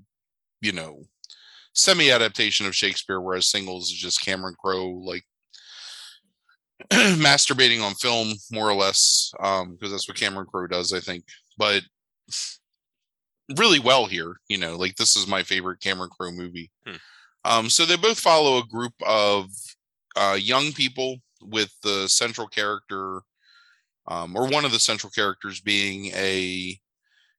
you know, semi adaptation of Shakespeare, whereas Singles is just Cameron Crowe, like, [clears throat] masturbating on film, more or less, because um, that's what Cameron Crowe does, I think. But really well here. You know, like this is my favorite Cameron Crowe movie. Hmm. Um, so they both follow a group of uh, young people with the central character, um, or one of the central characters being a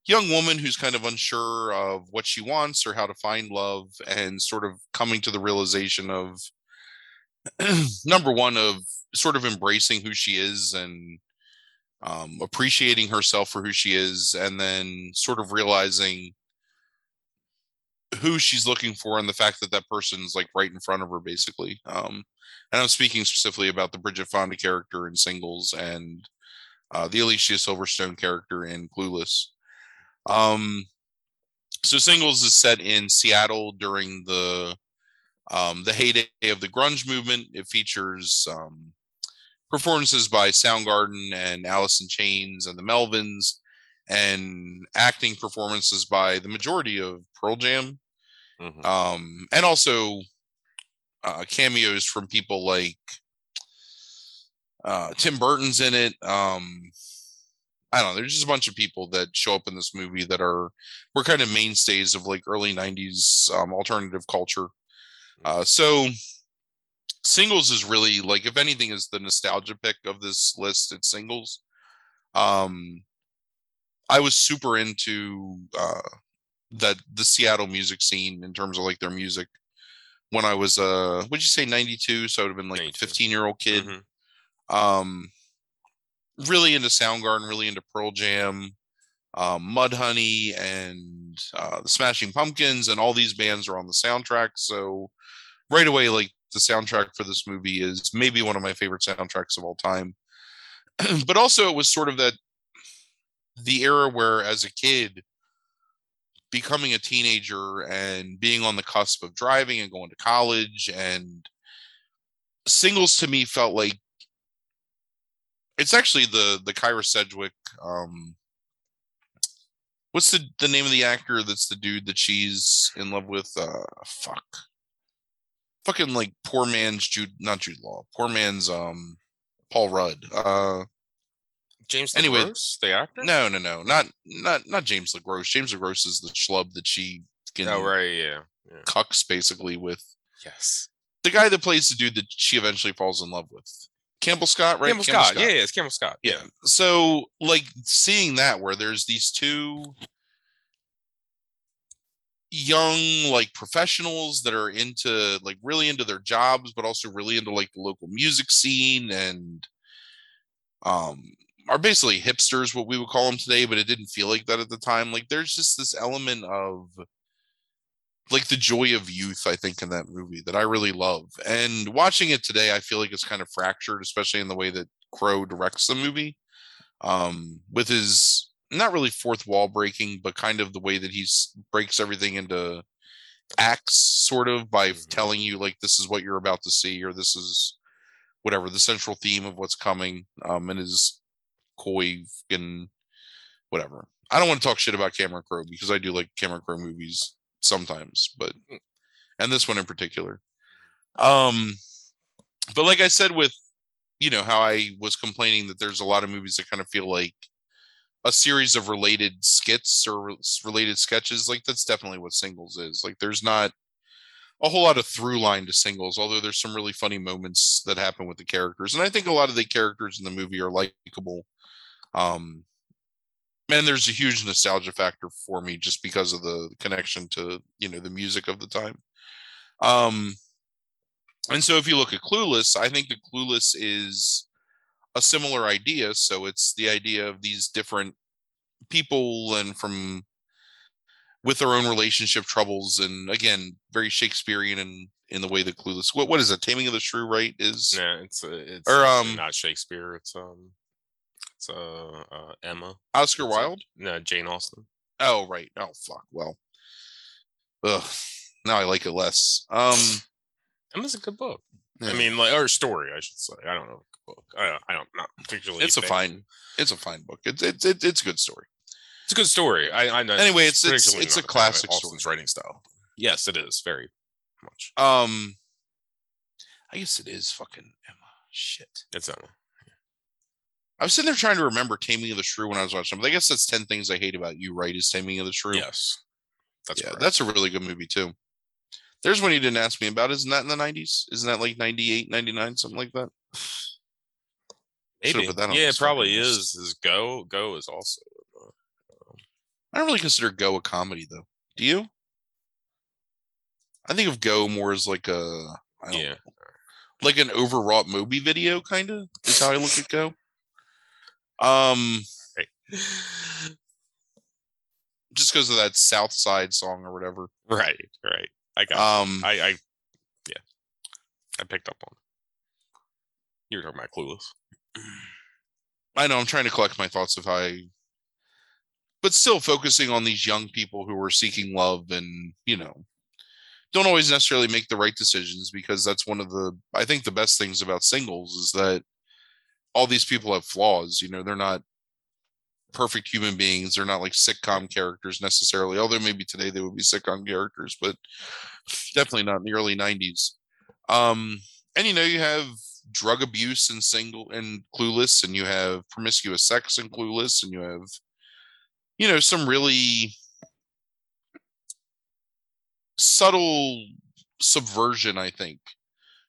young woman who's kind of unsure of what she wants or how to find love, and sort of coming to the realization of [clears throat] number one of sort of embracing who she is and um, appreciating herself for who she is, and then sort of realizing who she's looking for and the fact that that person's like right in front of her, basically. Um, and I'm speaking specifically about the Bridget Fonda character in Singles and uh, the Alicia Silverstone character in Clueless. Um, so Singles is set in Seattle during the um, the heyday of the grunge movement. It features um, performances by Soundgarden and Alice in Chains and the Melvins, and acting performances by the majority of Pearl Jam, mm-hmm. um, and also uh, cameos from people like uh, Tim Burton's in it. Um, I don't know. There's just a bunch of people that show up in this movie that are were kind of mainstays of like early '90s um, alternative culture. Uh, so singles is really like if anything is the nostalgia pick of this list it's singles. Um i was super into uh that the seattle music scene in terms of like their music when i was uh would you say 92 so i would have been like a 15 year old kid. Mm-hmm. um really into soundgarden really into pearl jam um, mudhoney and uh, the smashing pumpkins and all these bands are on the soundtrack. So right away like the soundtrack for this movie is maybe one of my favorite soundtracks of all time. [clears throat] but also, it was sort of that the era where, as a kid, becoming a teenager and being on the cusp of driving and going to college and singles to me felt like it's actually the the Kyra Sedgwick um what's the the name of the actor that's the dude that she's in love with uh fuck fucking like poor man's Jude, not Jude Law, poor man's um Paul Rudd. Uh, James anyway, LeGros, the actor? No, no, no, not not not James LeGros. James LeGros is the schlub that she can oh right, yeah, yeah. cucks basically with. Yes, the guy that plays the dude that she eventually falls in love with. Campbell Scott, right? Campbell, Campbell Scott. Scott. Yeah, yeah, it's Campbell Scott. Yeah. So, like, seeing that where there's these two young like professionals that are into like really into their jobs but also really into like the local music scene and um are basically hipsters what we would call them today but it didn't feel like that at the time. Like there's just this element of like the joy of youth i think in that movie that i really love. And watching it today i feel like it's kind of fractured especially in the way that Crowe directs the movie um with his not really fourth wall breaking, but kind of the way that he breaks everything into acts, sort of by mm-hmm. telling you like this is what you're about to see, or this is whatever the central theme of what's coming, um, and his coy and whatever. I don't want to talk shit about Cameron Crowe because I do like Cameron Crowe movies sometimes, but mm. and this one in particular. Um, but like I said, with you know how I was complaining that there's a lot of movies that kind of feel like a series of related skits or related sketches like that's definitely what singles is like there's not a whole lot of through line to singles although there's some really funny moments that happen with the characters and i think a lot of the characters in the movie are likable um and there's a huge nostalgia factor for me just because of the connection to you know the music of the time um and so if you look at clueless i think the clueless is a similar idea. So it's the idea of these different people and from with their own relationship troubles, and again, very Shakespearean in in the way that Clueless. What what is it? Taming of the Shrew, right? Is Yeah, it's uh, it's Or, um, not Shakespeare. It's um, it's uh, uh Emma. Oscar It's, Wilde? No, Jane Austen. Oh, right. Oh, fuck. Well, ugh. Now I like it less. Um, Emma's a good book. I mean, like or story, I should say. I don't know. Book. I, I don't not particularly. it's a fine, it's a fine book. It's it's it's, it's a good story. It's a good story. I, I know. Anyway, it's- it's- it's a not fan of classic Austen's story. writing style. Yes, it is very much. Um, I guess it is fucking Emma. Shit. It's Emma. I was sitting there trying to remember Taming of the Shrew when I was watching. But I guess that's ten things I hate about you. Right? Is Taming of the Shrew? Yes, that's yeah, correct. that's a really good movie too. There's one you didn't ask me about. Isn't that in the 90s? Isn't that like 98, 99, something like that? Maybe. put that on Yeah, it probably fucking is. Is Go? Go is also. uh, I don't really consider Go a comedy though. Do you? I think of Go more as like a I don't Yeah. know, like an overwrought movie video kind of is how I look at Go. Um, Right. just because of that South Side song or whatever. right. Right. I got. Um, I. I. Yeah. I picked up on. it. You were talking about Clueless. [clears throat] I know I'm trying to collect my thoughts of how I, but still focusing on these young people who are seeking love and you know, don't always necessarily make the right decisions because that's one of the I think the best things about singles is that all these people have flaws. You know, they're not perfect human beings. They're not like sitcom characters necessarily. Although maybe today they would be sitcom characters, but definitely not in the early '90s. Um, and you know, you have drug abuse and single and clueless and you have promiscuous sex and clueless and you have you know some really subtle subversion i think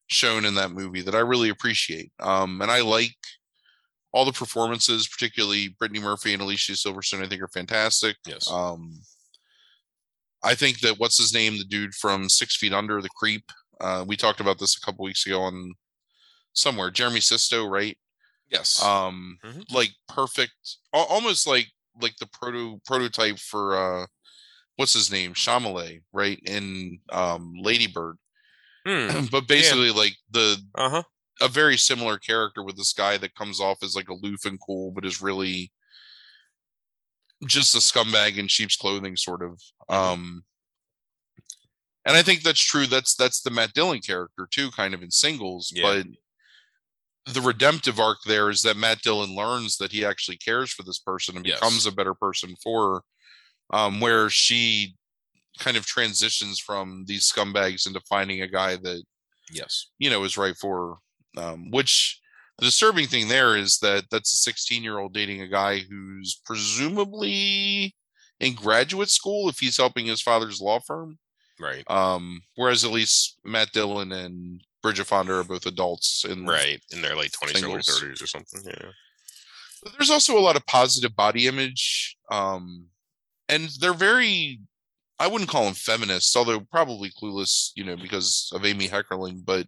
shown in that movie that i really appreciate um and i like all the performances particularly brittany murphy and alicia silverstone i think are fantastic Yes. um i think that what's his name the dude from six feet under the creep uh we talked about this a couple weeks ago on somewhere jeremy sisto right yes. um Mhm. like perfect almost like like the proto prototype for uh what's his name Chalamet, right in um ladybird Hmm. [clears throat] but basically like the Uh huh. a very similar character with this guy that comes off as like aloof and cool but is really just a scumbag in sheep's clothing sort of Mhm. um and i think that's true that's that's the matt dillon character too kind of in singles Yeah. but the redemptive arc there is that matt dillon learns that he actually cares for this person and Yes. becomes a better person for her um where she kind of transitions from these scumbags into finding a guy that Yes. you know is right for her. um which the disturbing thing there is that that's a 16 year old dating a guy who's presumably in graduate school if he's helping his father's law firm Right. um whereas at least matt dillon and bridget fonda are both adults and Right. In their late twenties, early thirties, or something. Yeah. But there's also a lot of positive body image um and they're very i wouldn't call them feminists although probably clueless you know because of amy heckerling but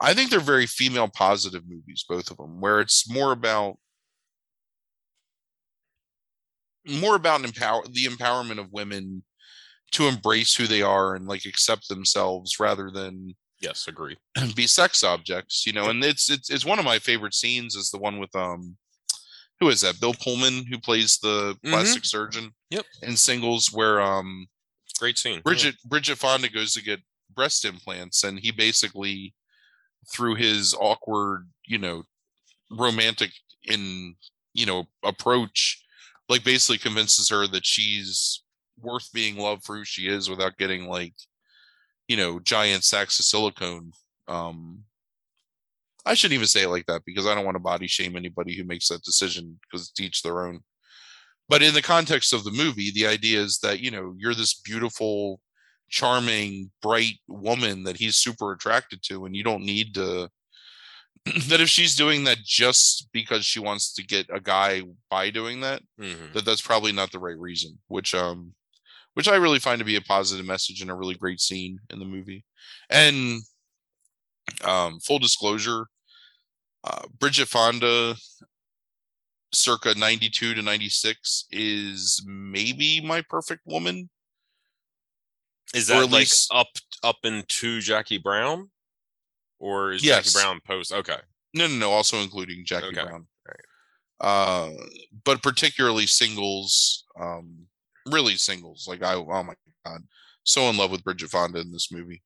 i think they're very female positive movies both of them where it's more about more about empower the empowerment of women to embrace who they are and like accept themselves rather than Yes. Agree. [clears throat] be sex objects, you know. And it's it's it's one of my favorite scenes is the one with um who is that? Bill Pullman who plays the Mhm. plastic surgeon. Yep. In singles where um Great scene. yeah. Bridget Bridget Fonda goes to get breast implants and he basically through his awkward, you know, romantic in, you know, approach like basically convinces her that she's worth being loved for who she is without getting like you know giant sacks of silicone um i shouldn't even say it like that because i don't want to body shame anybody who makes that decision because it's each their own but in the context of the movie the idea is that you know you're this beautiful charming bright woman that he's super attracted to and you don't need to [clears throat] that if she's doing that just because she wants to get a guy by doing that Mhm. that that's probably not the right reason which um which i really find to be a positive message and a really great scene in the movie and um full disclosure uh bridget fonda circa 92 to 96 is maybe my perfect woman Is that at like up up into Jackie Brown, or is Yes. Jackie Brown post? Okay, No, no, no. Also including Jackie Okay. Brown. Uh, but particularly singles. Um, really singles. Like I, oh my god, so in love with Bridget Fonda in this movie.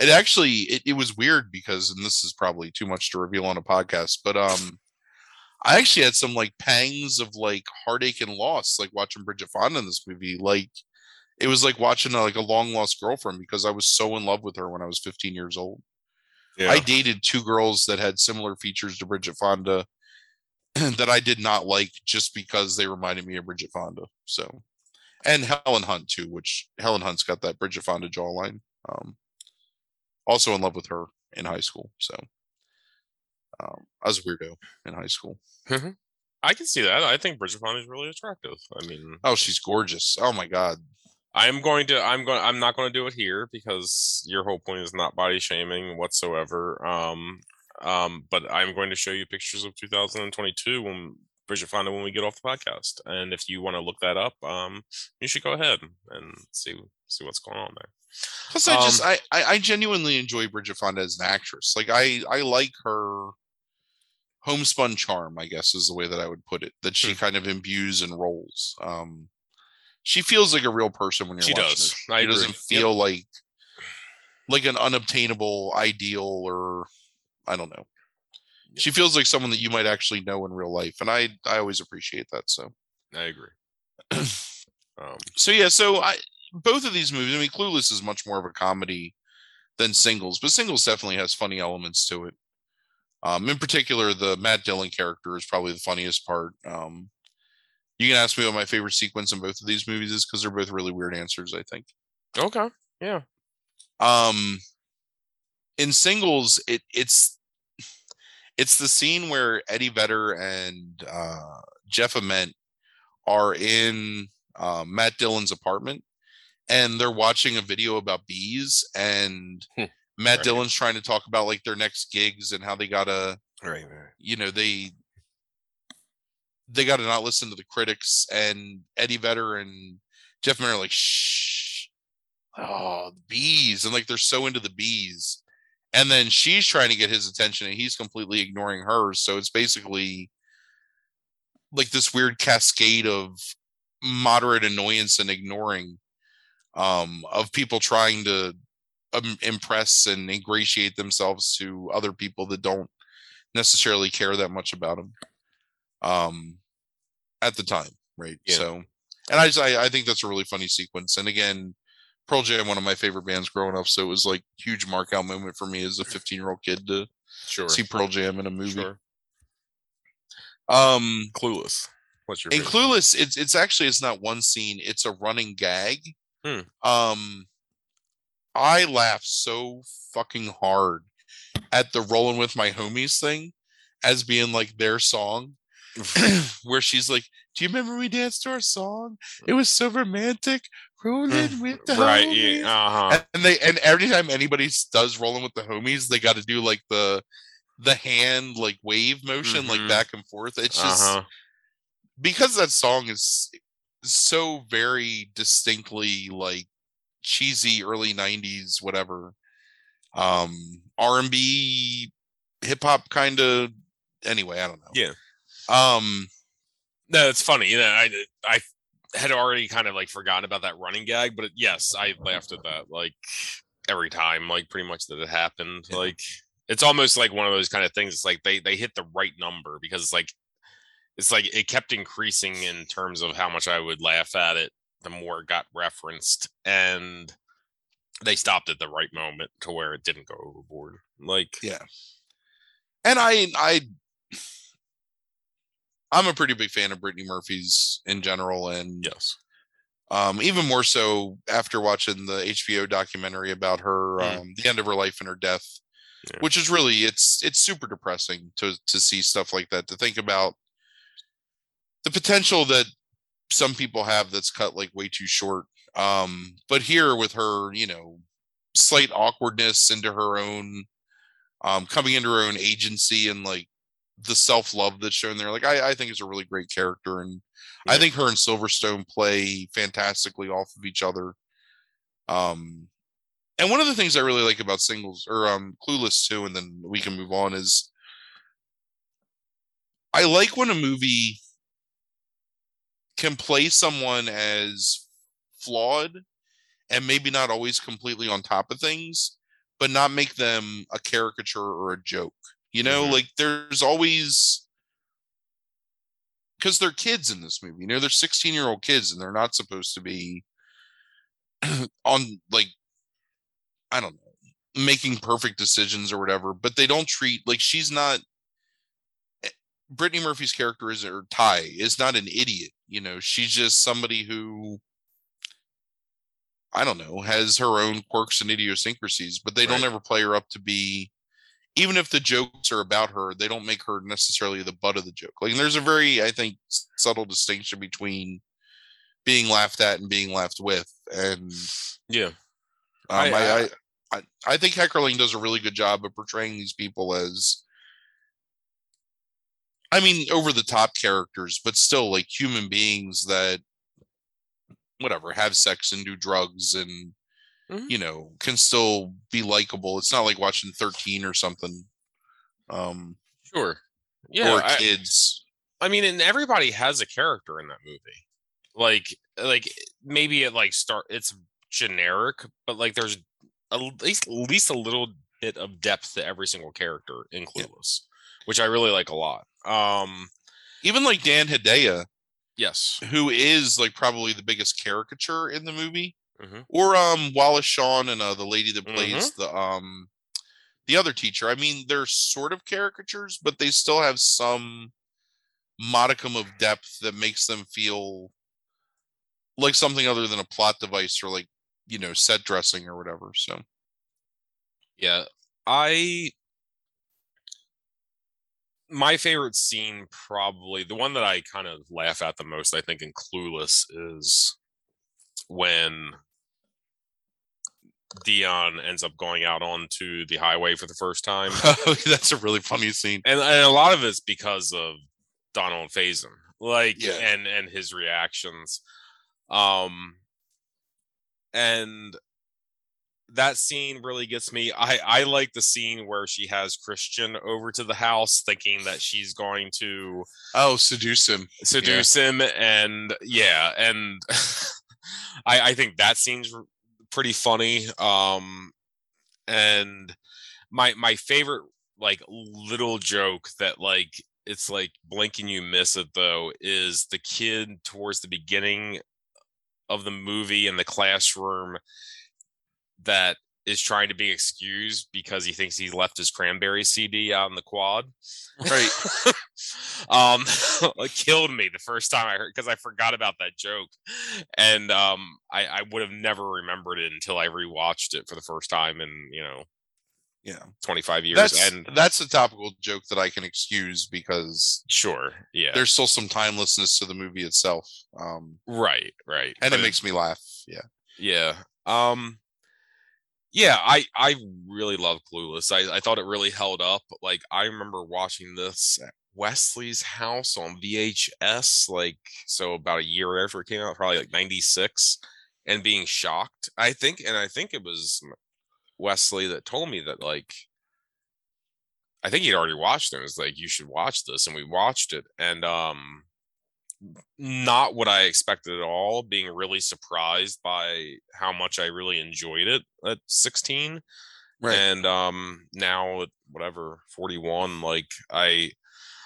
It actually, it, it was weird because, and this is probably too much to reveal on a podcast, but um, I actually had some like pangs of like heartache and loss, like watching Bridget Fonda in this movie. Like it was like watching a, like a long lost girlfriend because I was so in love with her when I was 15 years old. yeah, I dated two girls that had similar features to Bridget Fonda [clears throat] that I did not like just because they reminded me of Bridget Fonda. So, and Helen Hunt too, which Helen Hunt's got that Bridget Fonda jawline. Um, also in love with her in high school. So, um, I was a weirdo in high school. I can see that. I think Bridget Fonda is really attractive. I mean, Oh, she's gorgeous. Oh my god. I'm going to. I'm going. I'm not going to do it here because your whole point is not body shaming whatsoever. Um, um, but I'm going to show you pictures of 2022 when Bridget Fonda when we get off the podcast. And if you want to look that up, um, you should go ahead and see see what's going on there. Plus, I just Um, I, I I genuinely enjoy Bridget Fonda as an actress. Like I I like her homespun charm. I guess is the way that I would put it. That she Hmm. kind of imbues in roles. Um, she feels like a real person when you're She watching does. her. I She doesn't Yep. feel like like an unobtainable ideal or I don't know. She feels like someone that you might actually know in real life, and I I always appreciate that. So I agree. [clears throat] um, so yeah, so I both of these movies. I mean, Clueless is much more of a comedy than Singles, but Singles definitely has funny elements to it. Um, in particular, the Matt Dillon character is probably the funniest part. Um, you can ask me what my favorite sequence in both of these movies is because they're both really weird answers. I think. okay. Yeah. Um, in Singles, it it's it's the scene where Eddie Vedder and uh, Jeff Ament are in uh, Matt Dillon's apartment, and they're watching a video about bees, and Hmm. Matt Right. Dillon's trying to talk about like their next gigs and how they gotta, Right. Right. you know, they they gotta not listen to the critics, and Eddie Vedder and Jeff Ament are like, shh, oh, the bees, and like they're so into the bees. And then she's trying to get his attention and he's completely ignoring hers. So it's basically like this weird cascade of moderate annoyance and ignoring um, of people trying to um, impress and ingratiate themselves to other people that don't necessarily care that much about them um, at the time, right? Yeah. So, and I just I, I think that's a really funny sequence. And again, Pearl Jam, one of my favorite bands growing up, so it was like huge mark out moment for me as a 15 year old kid to Sure. see Pearl Jam in a movie. Sure. Um, Clueless. What's your in favorite? Clueless, it's it's actually it's not one scene; it's a running gag. Hmm. Um, I laugh so fucking hard at the "Rolling with My Homies" thing as being like their song, [laughs] [clears throat] where she's like, "Do you remember we danced to our song? It was so romantic, rolling with the right. homies." Yeah. Uh huh. And- they and every time anybody does "Rolling with the Homies," they got to do like the the hand like wave motion, like Mhm. back and forth. It's just Uh huh. because that song is so very distinctly like cheesy early 90s whatever um r&b hip-hop kind of anyway i don't know Yeah. um No, it's funny. You know, I I had already kind of like forgotten about that running gag, but yes, I laughed at that like every time, like pretty much that it happened. Yeah. Like it's almost like one of those kind of things. It's like they they hit the right number because it's like it's like it kept increasing in terms of how much I would laugh at it the more it got referenced, and they stopped at the right moment to where it didn't go overboard. Like yeah and i i i'm a pretty big fan of brittany murphy's in general and yes, um, even more so after watching the HBO documentary about her, Mm. um, the end of her life and her death, Yeah. which is really it's it's super depressing to to see stuff like that. To think about the potential that some people have that's cut like way too short. Um, but here with her, you know, slight awkwardness into her own, um, coming into her own agency and like the self love that's shown there, like I I think is a really great character and I think her and Silverstone play fantastically off of each other. Um, and one of the things I really like about singles or um Clueless too, and then we can move on is I like when a movie can play someone as flawed and maybe not always completely on top of things, but not make them a caricature or a joke. You know, Mhm. like there's always because they're kids in this movie. You know, they're 16 year old kids and they're not supposed to be [clears throat] on like I don't know, making perfect decisions or whatever, but they don't treat like she's not eh, Brittany Murphy's character is or Tai is not an idiot. You know, she's just somebody who I don't know, has her own quirks and idiosyncrasies, but they don't ever play her up to be even if the jokes are about her, they don't make her necessarily the butt of the joke. Like there's a very, I think, subtle distinction between being laughed at and being laughed with. And Yeah. um, I- I, I- I, think Heckerling does a really good job of portraying these people as, I mean, over the top characters, but still like human beings that, whatever, have sex and do drugs and, Mhm. you know, can still be likable. It's not like watching 13 or something. Um, Sure. Yeah. or I, kids. I mean, and everybody has a character in that movie. Like, like maybe it like start. It's generic, but like there's at least at least a little bit of depth to every single character in Yeah. Clueless, which I really like a lot. Um. Even like Dan Hedaya, Yes. who is like probably the biggest caricature in the movie. Mhm. or um Wallace Shawn and uh, the lady that plays Mm-hmm. the um the other teacher. I mean, they're sort of caricatures, but they still have some modicum of depth that makes them feel like something other than a plot device or like you know set dressing or whatever. So Yeah. I my favorite scene probably the one that I kind of laugh at the most, I think, in Clueless is when Dionne ends up going out onto the highway for the first time. [laughs] that's a really funny scene. and, and a lot of it's because of Donald Faison, like Yeah. and and his reactions. Um and that scene really gets me. I I like the scene where she has Christian over to the house thinking that she's going to Oh, seduce him. seduce him and yeah, and [laughs] I I think that scene's pretty funny. Um and my my favorite like little joke that like it's like blink and you miss it though is the kid towards the beginning of the movie in the classroom that is trying to be excused because he thinks he left his cranberry CD out in the quad. Right. [laughs] um [laughs] it killed me the first time I heard because I forgot about that joke. And um I, I would have never remembered it until I rewatched it for the first time in, you know, Yeah. 25 years. That's and that's a topical joke that I can excuse because sure, yeah. there's still some timelessness to the movie itself. Um right, right. and But it makes me laugh. Yeah. Yeah. Um yeah, I I really love Clueless. I, I thought it really held up. Like I remember watching this at Wesley's house on VHS, like so about a year after it came out, probably like 96, and being shocked. I think and I think it was Wesley that told me that like I think he'd already watched it. It was like, you should watch this. And we watched it. And um not what I expected at all, being really surprised by how much I really enjoyed it at 16. And um now at whatever 41, like I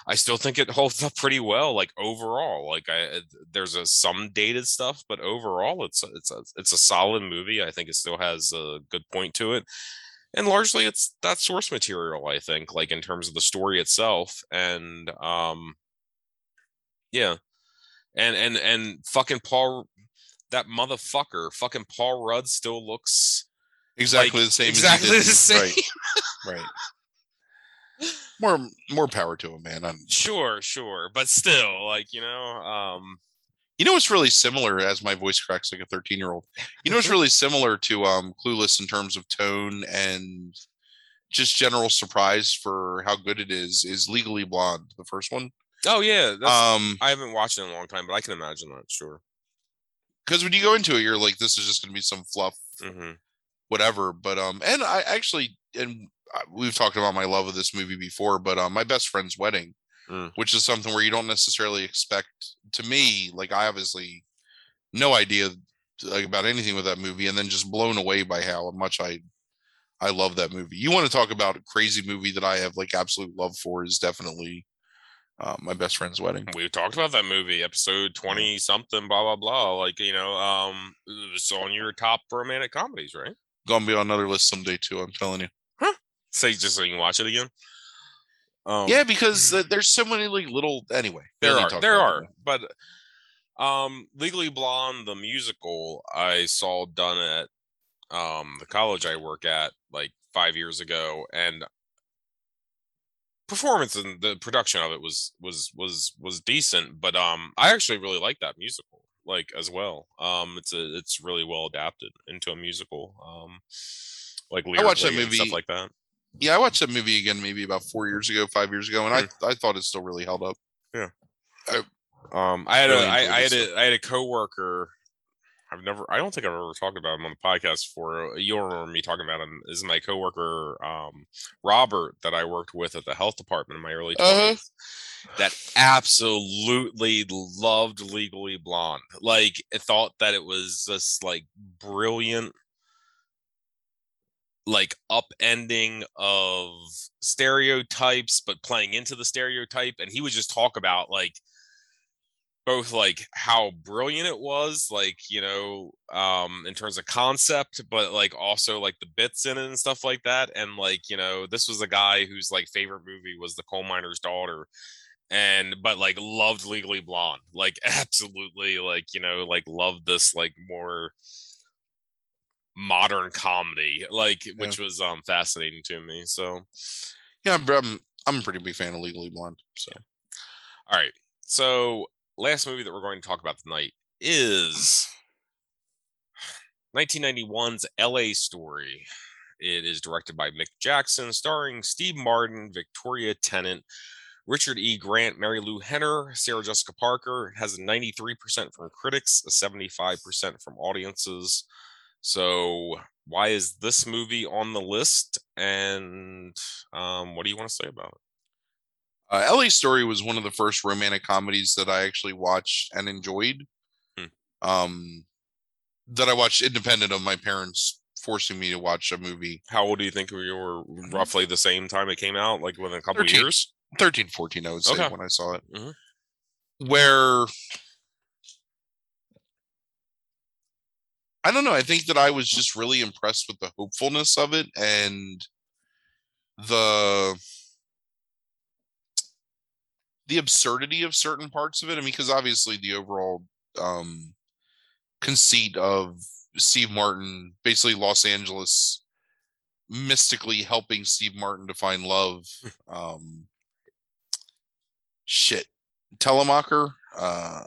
I still think it holds up pretty well, like overall. Like I there's a some dated stuff, but overall it's a, it's a it's a solid movie. I think it still has a good point to it. And largely it's that source material, I think, like in terms of the story itself. And um yeah and and and fucking Paul, that motherfucker, fucking Paul Rudd still looks exactly like, the same. exactly the same. Right. [laughs] Right. More more power to him, man. I'm, Sure, sure, but still, like you know, um, you know what's really similar as my voice cracks like a 13 year old. You know what's really similar to um Clueless in terms of tone and just general surprise for how good it is is Legally Blonde, the first one. Oh yeah, that's, Um I haven't watched it in a long time, but I can imagine that. Sure. because when you go into it, you're like, this is just going to be some fluff, hmm whatever. But um, and I actually, and uh, we've talked about my love of this movie before, but um, my best friend's wedding, Mm. which is something where you don't necessarily expect. To me, like I obviously no idea like about anything with that movie, and then just blown away by how much I I love that movie. You want to talk about a crazy movie that I have like absolute love for is definitely uh, my best friend's wedding. We talked about that movie, episode twenty something, blah blah blah. Like you know, um, it's on your top romantic comedies, right? Gonna be on another list someday too. I'm telling you. Huh? Say just so you can watch it again. Um, Yeah, because uh, there's so many like little. Anyway, there are there are, but um, Legally Blonde, the musical, I saw done at um the college I work at like five years ago, and performance and the production of it was was was was decent. But um, I actually really like that musical like as well. Um, it's a it's really well adapted into a musical. Um, like I watched that and stuff movie- like that. Yeah, I watched that movie again maybe about four years ago, five years ago, and I I thought it still really held up. Yeah. I, Um, I had Really a, I, had a, I had a coworker. I've never, I don't think I've ever talked about him on the podcast before. You'll remember me talking about him. Is my coworker, um, Robert, that I worked with at the health department in my early 20s Uh-huh. that absolutely loved Legally Blonde. Like, thought that it was just like brilliant, like upending of stereotypes, but playing into the stereotype. And he would just talk about like both like how brilliant it was, like, you know, um, in terms of concept, but like also like the bits in it and stuff like that. And like, you know, this was a guy whose like favorite movie was The Coal Miner's Daughter and but like loved legally blonde like [laughs] absolutely like you know like loved this like more modern comedy like which was um fascinating to me so Yeah, I'm I'm, I'm a pretty big fan of Legally Blonde. So all right so last movie that we're going to talk about tonight is 1991's la story it is directed by mick jackson starring steve martin victoria tennant Richard E. Grant, Marilu Henner, Sarah Jessica Parker It has a 93% from critics, a 75% from audiences. So, why is this movie on the list? And um, what do you want to say about it? Uh, LA Story was one of the first romantic comedies that I actually watched and enjoyed. Hmm. Um, that I watched independent of my parents forcing me to watch a movie. How old do you think we were? Roughly the same time it came out, like within a couple of 13. years. 13, 14, I would say, Okay. when I saw it. Mhm. Where I don't know. I think that I was just really impressed with the hopefulness of it and the the absurdity of certain parts of it. I mean, because obviously the overall um conceit of Steve Martin, basically Los Angeles mystically helping Steve Martin to find love. [laughs] Um shit. Telemacher. Uh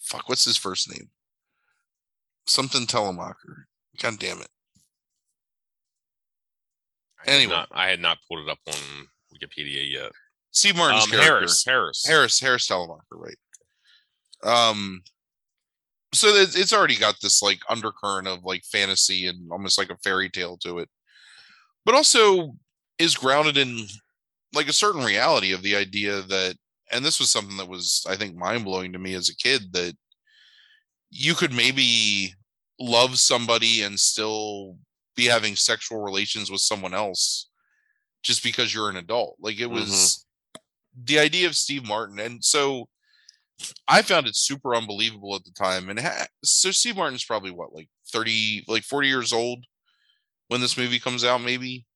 fuck, what's his first name? Something Telemacher. God damn it. I had Anyway. not- I had not pulled it up on Wikipedia yet. Steve Martin's Um, character. Harris, Harris, Harris Harris Telemacher, right? Um, so it's, it's already got this like undercurrent of like fantasy and almost like a fairy tale to it, but also is grounded in like a certain reality of the idea that, and this was something that was I think mind blowing to me as a kid that you could maybe love somebody and still be having sexual relations with someone else just because you're an adult. Like it was the idea of Steve Martin. And so I found it super unbelievable at the time. And ha- so Steve Martin's probably what, like 30, like 40 years old when this movie comes out, maybe.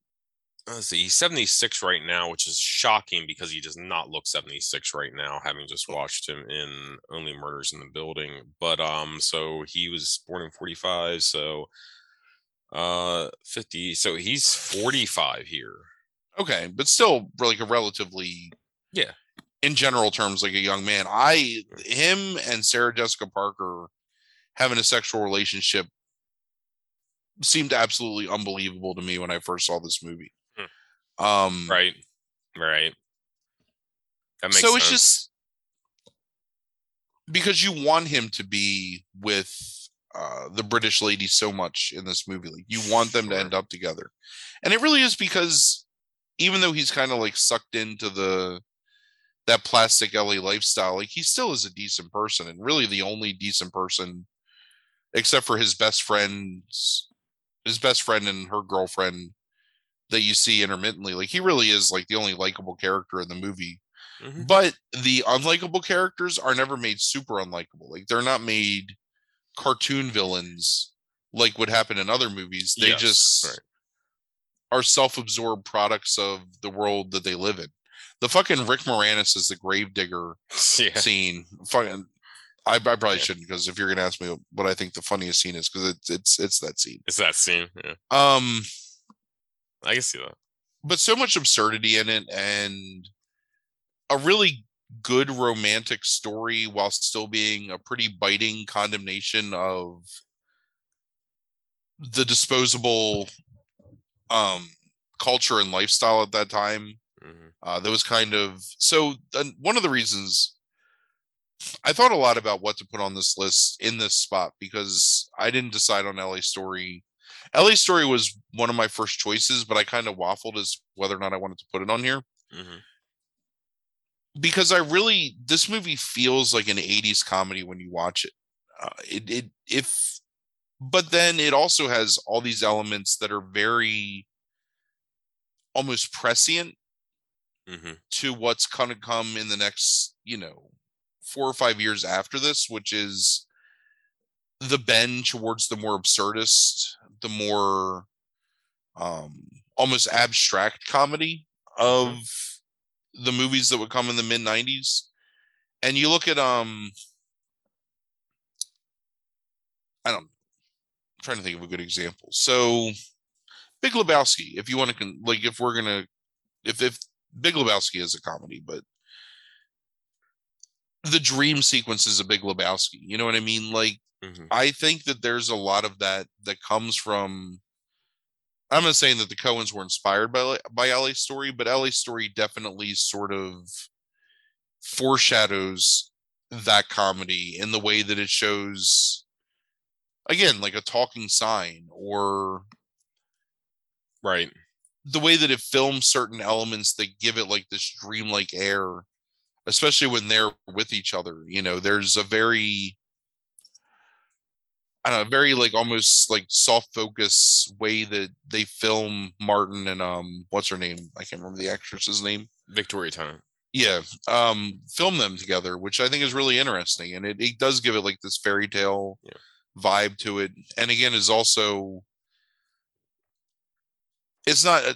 Let's see, he's 76 right now, which is shocking because he does not look 76 right now, having just watched him in Only Murders in the Building. But um, so he was born in 45, so uh 50, so he's 45 here. Okay. But still like a relatively, Yeah. in general terms, like a young man. I, him and Sarah Jessica Parker having a sexual relationship seemed absolutely unbelievable to me when I first saw this movie. Um, Right. Right. That makes so it's sense. just because you want him to be with uh, the British lady so much in this movie. Like you want them to end up together, and it really is because even though he's kind of like sucked into the that plastic LA lifestyle, like he still is a decent person, and really the only decent person, except for his best friends, his best friend and her girlfriend that you see intermittently. Like he really is like the only likable character in the movie. Mm-hmm. But the unlikable characters are never made super unlikable. Like they're not made cartoon villains like would happen in other movies. They yes, just right. are self-absorbed products of the world that they live in. The fucking Rick Moranis is the gravedigger [laughs] yeah. scene. Fucking I, I probably yeah. shouldn't because if you're gonna ask me what I think the funniest scene is, because it's it's it's that scene. It's that scene. Yeah. Um I can see that. But so much absurdity in it and a really good romantic story while still being a pretty biting condemnation of the disposable um culture and lifestyle at that time mm-hmm. uh that was kind of so uh, one of the reasons i thought a lot about what to put on this list in this spot because i didn't decide on la story la story was one of my first choices but i kind of waffled as whether or not i wanted to put it on here mm-hmm because I really this movie feels like an 80s comedy when you watch it. Uh, it it if but then it also has all these elements that are very almost prescient mm-hmm. to what's going to come in the next, you know, 4 or 5 years after this, which is the bend towards the more absurdist, the more um almost abstract comedy mm-hmm. of the movies that would come in the mid 90s and you look at um i don't I'm trying to think of a good example so big lebowski if you want to like if we're gonna if if big lebowski is a comedy but the dream sequence is a big lebowski you know what i mean like mm-hmm. i think that there's a lot of that that comes from I'm not saying that the Coens were inspired by by LA Story, but LA Story definitely sort of foreshadows that comedy in the way that it shows again like a talking sign or right the way that it films certain elements that give it like this dreamlike air especially when they're with each other you know there's a very I don't know, very like almost like soft focus way that they film Martin and um what's her name? I can't remember the actress's name. Victoria Tennant. Yeah. Um film them together, which I think is really interesting. And it, it does give it like this fairy tale yeah. vibe to it. And again is also it's not a,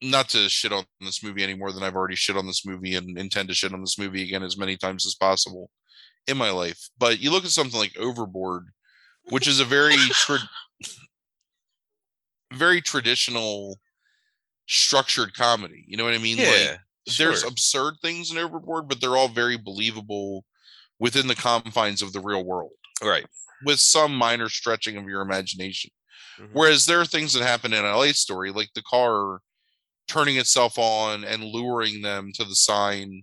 not to shit on this movie any more than I've already shit on this movie and intend to shit on this movie again as many times as possible in my life. But you look at something like Overboard, which is a very [laughs] tra- very traditional structured comedy. You know what I mean? Yeah, like sure. there's absurd things in Overboard, but they're all very believable within the confines of the real world. Right. With some minor stretching of your imagination. Mm-hmm. Whereas there are things that happen in LA story, like the car turning itself on and luring them to the sign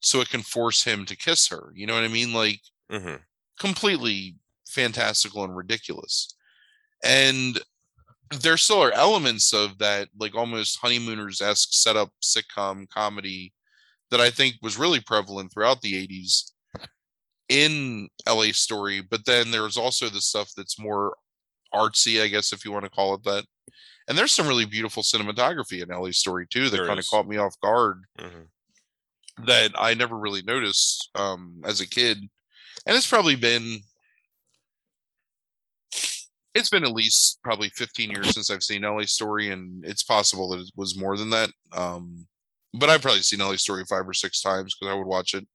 so it can force him to kiss her. You know what I mean? Like mm-hmm. completely fantastical and ridiculous. And there still are elements of that, like almost honeymooners esque setup sitcom comedy that I think was really prevalent throughout the 80s in LA Story. But then there's also the stuff that's more artsy, I guess, if you want to call it that. And there's some really beautiful cinematography in LA Story too that kind of caught me off guard. Mm-hmm that I never really noticed um, as a kid, and it's probably been it's been at least probably 15 years since I've seen LA Story, and it's possible that it was more than that. Um, but I've probably seen LA Story five or six times because I would watch it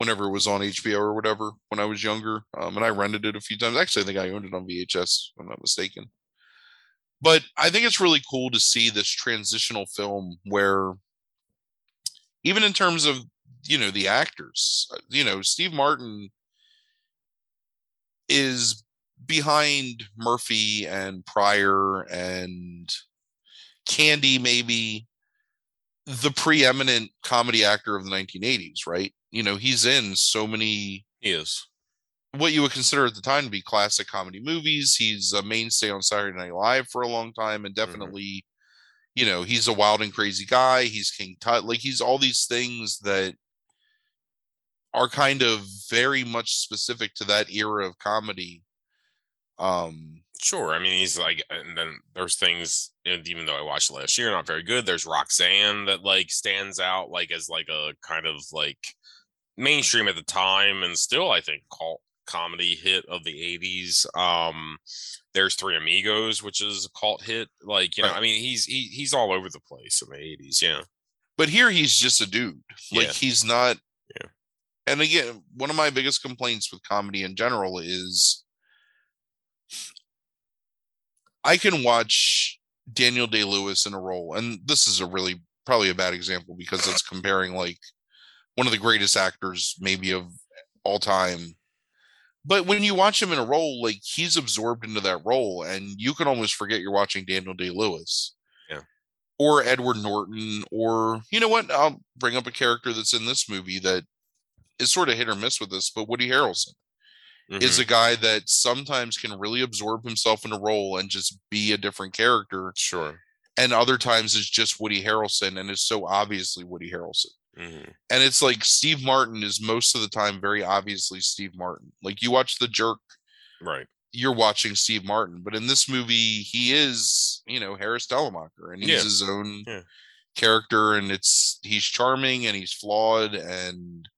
whenever it was on HBO or whatever when I was younger, um, and I rented it a few times. Actually, I think I owned it on VHS, if I'm not mistaken. But I think it's really cool to see this transitional film where even in terms of you know the actors uh, you know steve martin is behind murphy and pryor and candy maybe the preeminent comedy actor of the 1980s right you know he's in so many he is what you would consider at the time to be classic comedy movies. He's a mainstay on Saturday Night Live for a long time, and Mm-hmm. definitely, you know, he's a wild and crazy guy. He's King Tut, like he's all these things that are kind of very much specific to that era of comedy. Um, Sure. I mean, he's like, and then there's things, even though I watched last year, not very good. There's Roxanne that like stands out like as like a kind of like mainstream at the time and still, I think, cult comedy hit of the 80s. Um, there's Three Amigos, which is a cult hit. Like, you know, Right. I mean, he's he, he's all over the place in the 80s. Yeah. but here he's just a dude. Like Yeah. he's not. Yeah. And again, one of my biggest complaints with comedy in general is I can watch Daniel Day Lewis in a role, and this is a really probably a bad example because it's comparing like one of the greatest actors maybe of all time. But when you watch him in a role, like he's absorbed into that role, and you can almost forget you're watching Daniel Day Lewis. Yeah. Or Edward Norton, or you know what? I'll bring up a character that's in this movie that is sort of hit or miss with this, but Woody Harrelson is Mhm. a guy that sometimes can really absorb himself in a role and just be a different character, sure. and other times is just Woody Harrelson and it's so obviously Woody Harrelson. Mhm. And it's like Steve Martin is most of the time very obviously Steve Martin. Like you watch The Jerk, Right. you're watching Steve Martin, but in this movie, he is, you know, Harris Telemacher, and he's Yeah. his own Yeah. character, and it's he's charming and he's flawed, and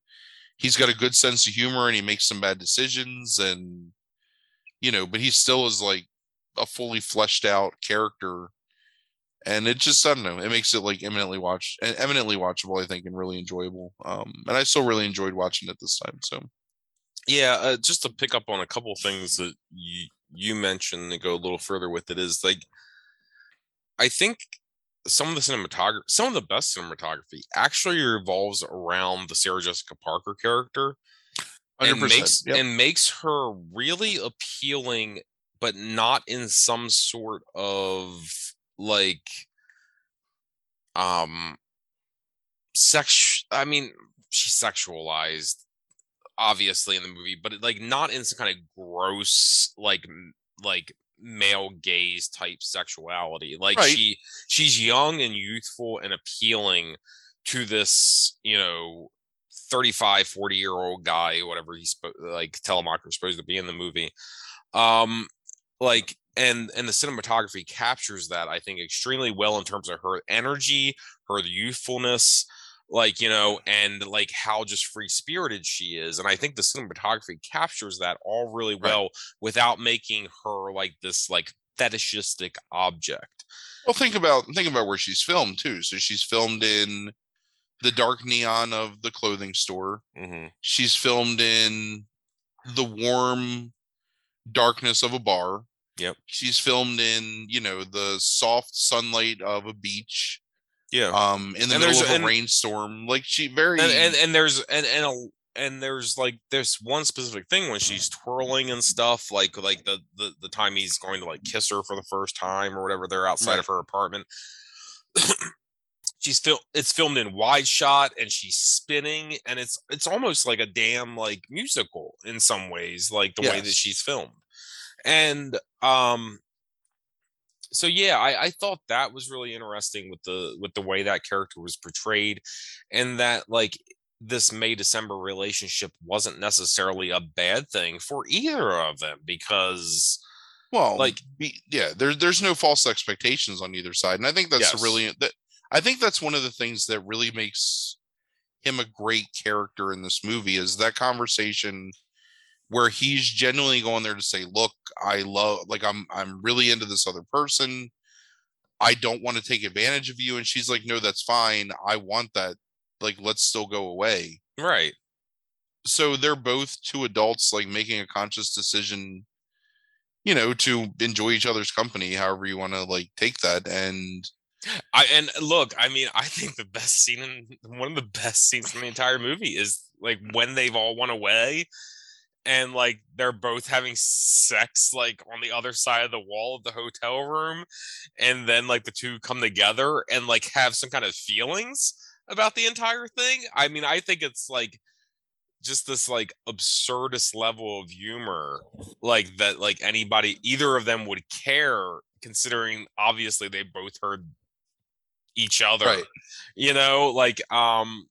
he's got a good sense of humor, and he makes some bad decisions, and you know, but he still is like a fully fleshed out character, and it just I don't know, it makes it like eminently watch eminently watchable, I think, and really enjoyable. Um, and I still really enjoyed watching it this time. So Yeah, uh, just to pick up on a couple things that you you mentioned and go a little further with it is like I think some of the cinematography, some of the best cinematography actually revolves around the Sarah Jessica Parker character and 100%, makes yep. and makes her really appealing, but not in some sort of like um sex I mean she's sexualized obviously in the movie, but like not in some kind of gross like like male gaze type sexuality. Like Right. she she's young and youthful and appealing to this, you know, 35, 40 year old guy, whatever he's like Telemacher supposed to be in the movie. Um like and and the cinematography captures that I think extremely well in terms of her energy, her youthfulness, like you know and like how just free spirited she is and i think the cinematography captures that all really Right. well without making her like this like fetishistic object Well, think about think about where she's filmed too. So she's filmed in the dark neon of the clothing store. mm-hmm. She's filmed in the warm darkness of a bar. Yep. She's filmed in you know the soft sunlight of a beach. yeah Um, in the And middle of a and- rainstorm. Like she very and, and and there's and and a, and there's like there's one specific thing when she's twirling and stuff like like the the, the time he's going to like kiss her for the first time or whatever they're outside Right. of her apartment [coughs] she's fil- it's filmed in wide shot and she's spinning and it's it's almost like a damn like musical in some ways like the way that she's filmed and um so yeah I, I thought that was really interesting with the with the way that character was portrayed and that like this may december relationship wasn't necessarily a bad thing for either of them because well like- be, yeah there, there's no false expectations on either side and i think that's Yes. really that i think that's one of the things that really makes him a great character in this movie is that conversation where he's genuinely going there to say look i love like i'm i'm really into this other person. I don't want to take advantage of you. And she's like no that's fine. I want that. Like let's still go away. Right. So they're both two adults like making a conscious decision you know to enjoy each other's company however you want to like take that and I and look, I mean, I think the best scene in one of the best scenes in the entire movie is like when they've all went away and like they're both having sex like on the other side of the wall of the hotel room and then like the two come together and like have some kind of feelings about the entire thing. I mean, I think it's like just this like absurdist level of humor like that like anybody either of them would care considering obviously they both heard each other Right. you know like um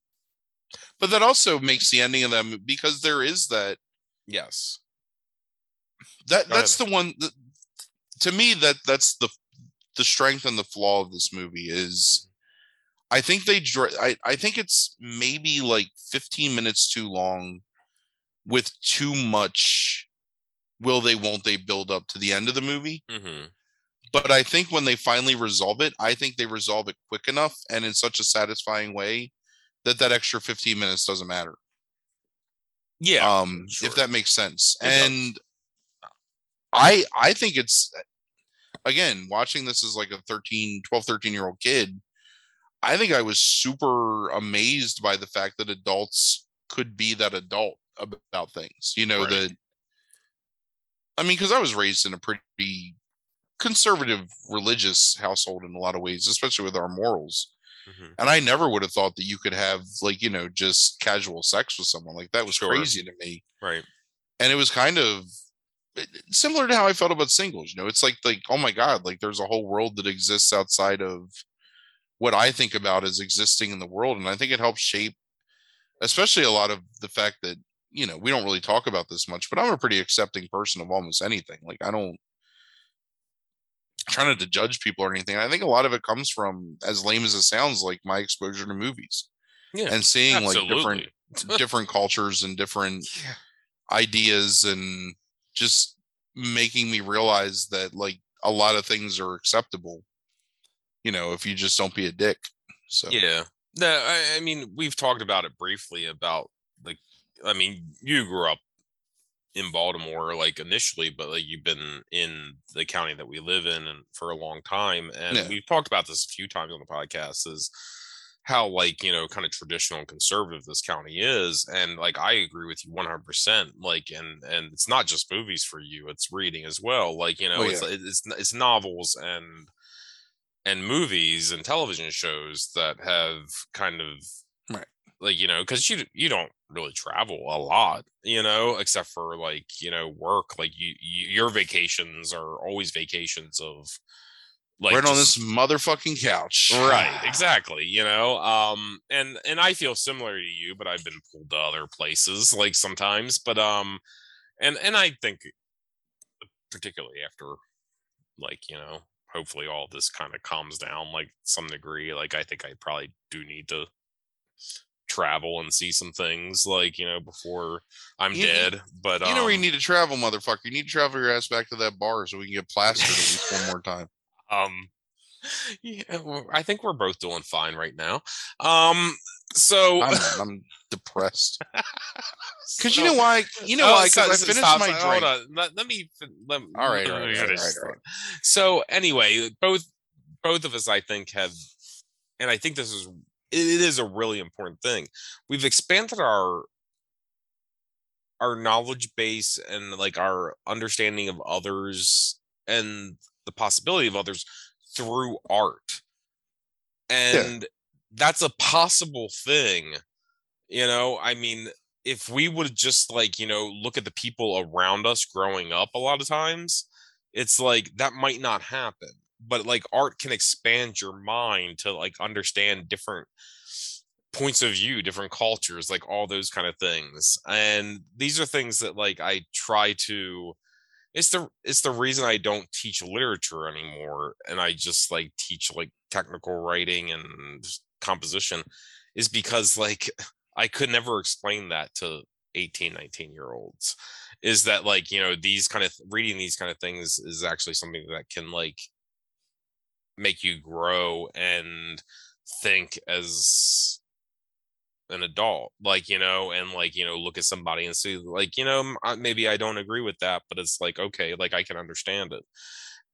but that also makes the ending of them because there is that yes. That Go that's the one that, to me that that's the the strength and the flaw of this movie is i think they I, I think it's maybe like 15 minutes too long with too much will they won't they build up to the end of the movie. Hmm but i think when they finally resolve it i think they resolve it quick enough and in such a satisfying way that that extra 15 minutes doesn't matter yeah um sure. if that makes sense It and i i think it's again watching this as like a 13 12 13 year old kid i think i was super amazed by the fact that adults could be that adult about things you know Right. that i mean because i was raised in a pretty conservative religious household in a lot of ways especially with our morals Mhm. and I never would have thought that you could have like you know just casual sex with someone like that was Sure. crazy to me. right And it was kind of similar to how I felt about singles. You know, it's like like oh my god, like there's a whole world that exists outside of what I think about as existing in the world, and I think it helps shape, especially a lot of the fact that you know we don't really talk about this much, but I'm a pretty accepting person of almost anything. Like I don't trying not to judge people or anything. I think a lot of it comes from, as lame as it sounds, like my exposure to movies yeah and seeing like different different [laughs] cultures and different Yeah. ideas and just making me realize that like a lot of things are acceptable you know if you just don't be a dick so Yeah. No, I, I mean, we've talked about it briefly about like, I mean, you grew up in Baltimore, like initially, but like you've been in the county that we live in and for a long time. And Yeah. we've talked about this a few times on the podcast is how like, you know, kind of traditional and conservative this county is. And like, I agree with you 100%. Like, and, and it's not just movies for you, it's reading as well. Like, you oh, know, Oh, it's, it's, it's novels and, and movies and television shows that have kind of Right. like you know because you you don't really travel a lot you know except for like you know work like you, you your vacations are always vacations of like right on this motherfucking couch. Right [sighs] exactly you know um and and i feel similar to you but i've been pulled to other places like sometimes but um and and i think particularly after like you know hopefully all this kind of calms down like some degree like i think i probably do need to travel and see some things like you know before i'm You- dead but you know where you um, need to travel motherfucker. You need to travel your ass back to that bar so we can get plastered at least one more time. [laughs] Um yeah i think we're both doing fine right now. Um so i'm, [laughs] I'm depressed. Because you know why you know Oh, why so- because i finished stop, my so- drink. hold on. Let, let me let, All right, let all me right, all finish right, this all right. so anyway both both of us i think have and i think this is it is a really important thing. We've expanded our our knowledge base and like our understanding of others and the possibility of others through art. And that's a possible thing you know? I mean if we would just like you know look at the people around us growing up a lot of times it's like that might not happen but like art can expand your mind to like understand different points of view different cultures like all those kind of things and these are things that like i try to it's the it's the reason i don't teach literature anymore and i just like teach like technical writing and composition is because like [laughs] i could never explain that to 18 19 year olds is that like you know these kind of reading these kind of things is actually something that can like make you grow and think as an adult like you know and like you know look at somebody and see like you know maybe i don't agree with that but it's like okay like i can understand it.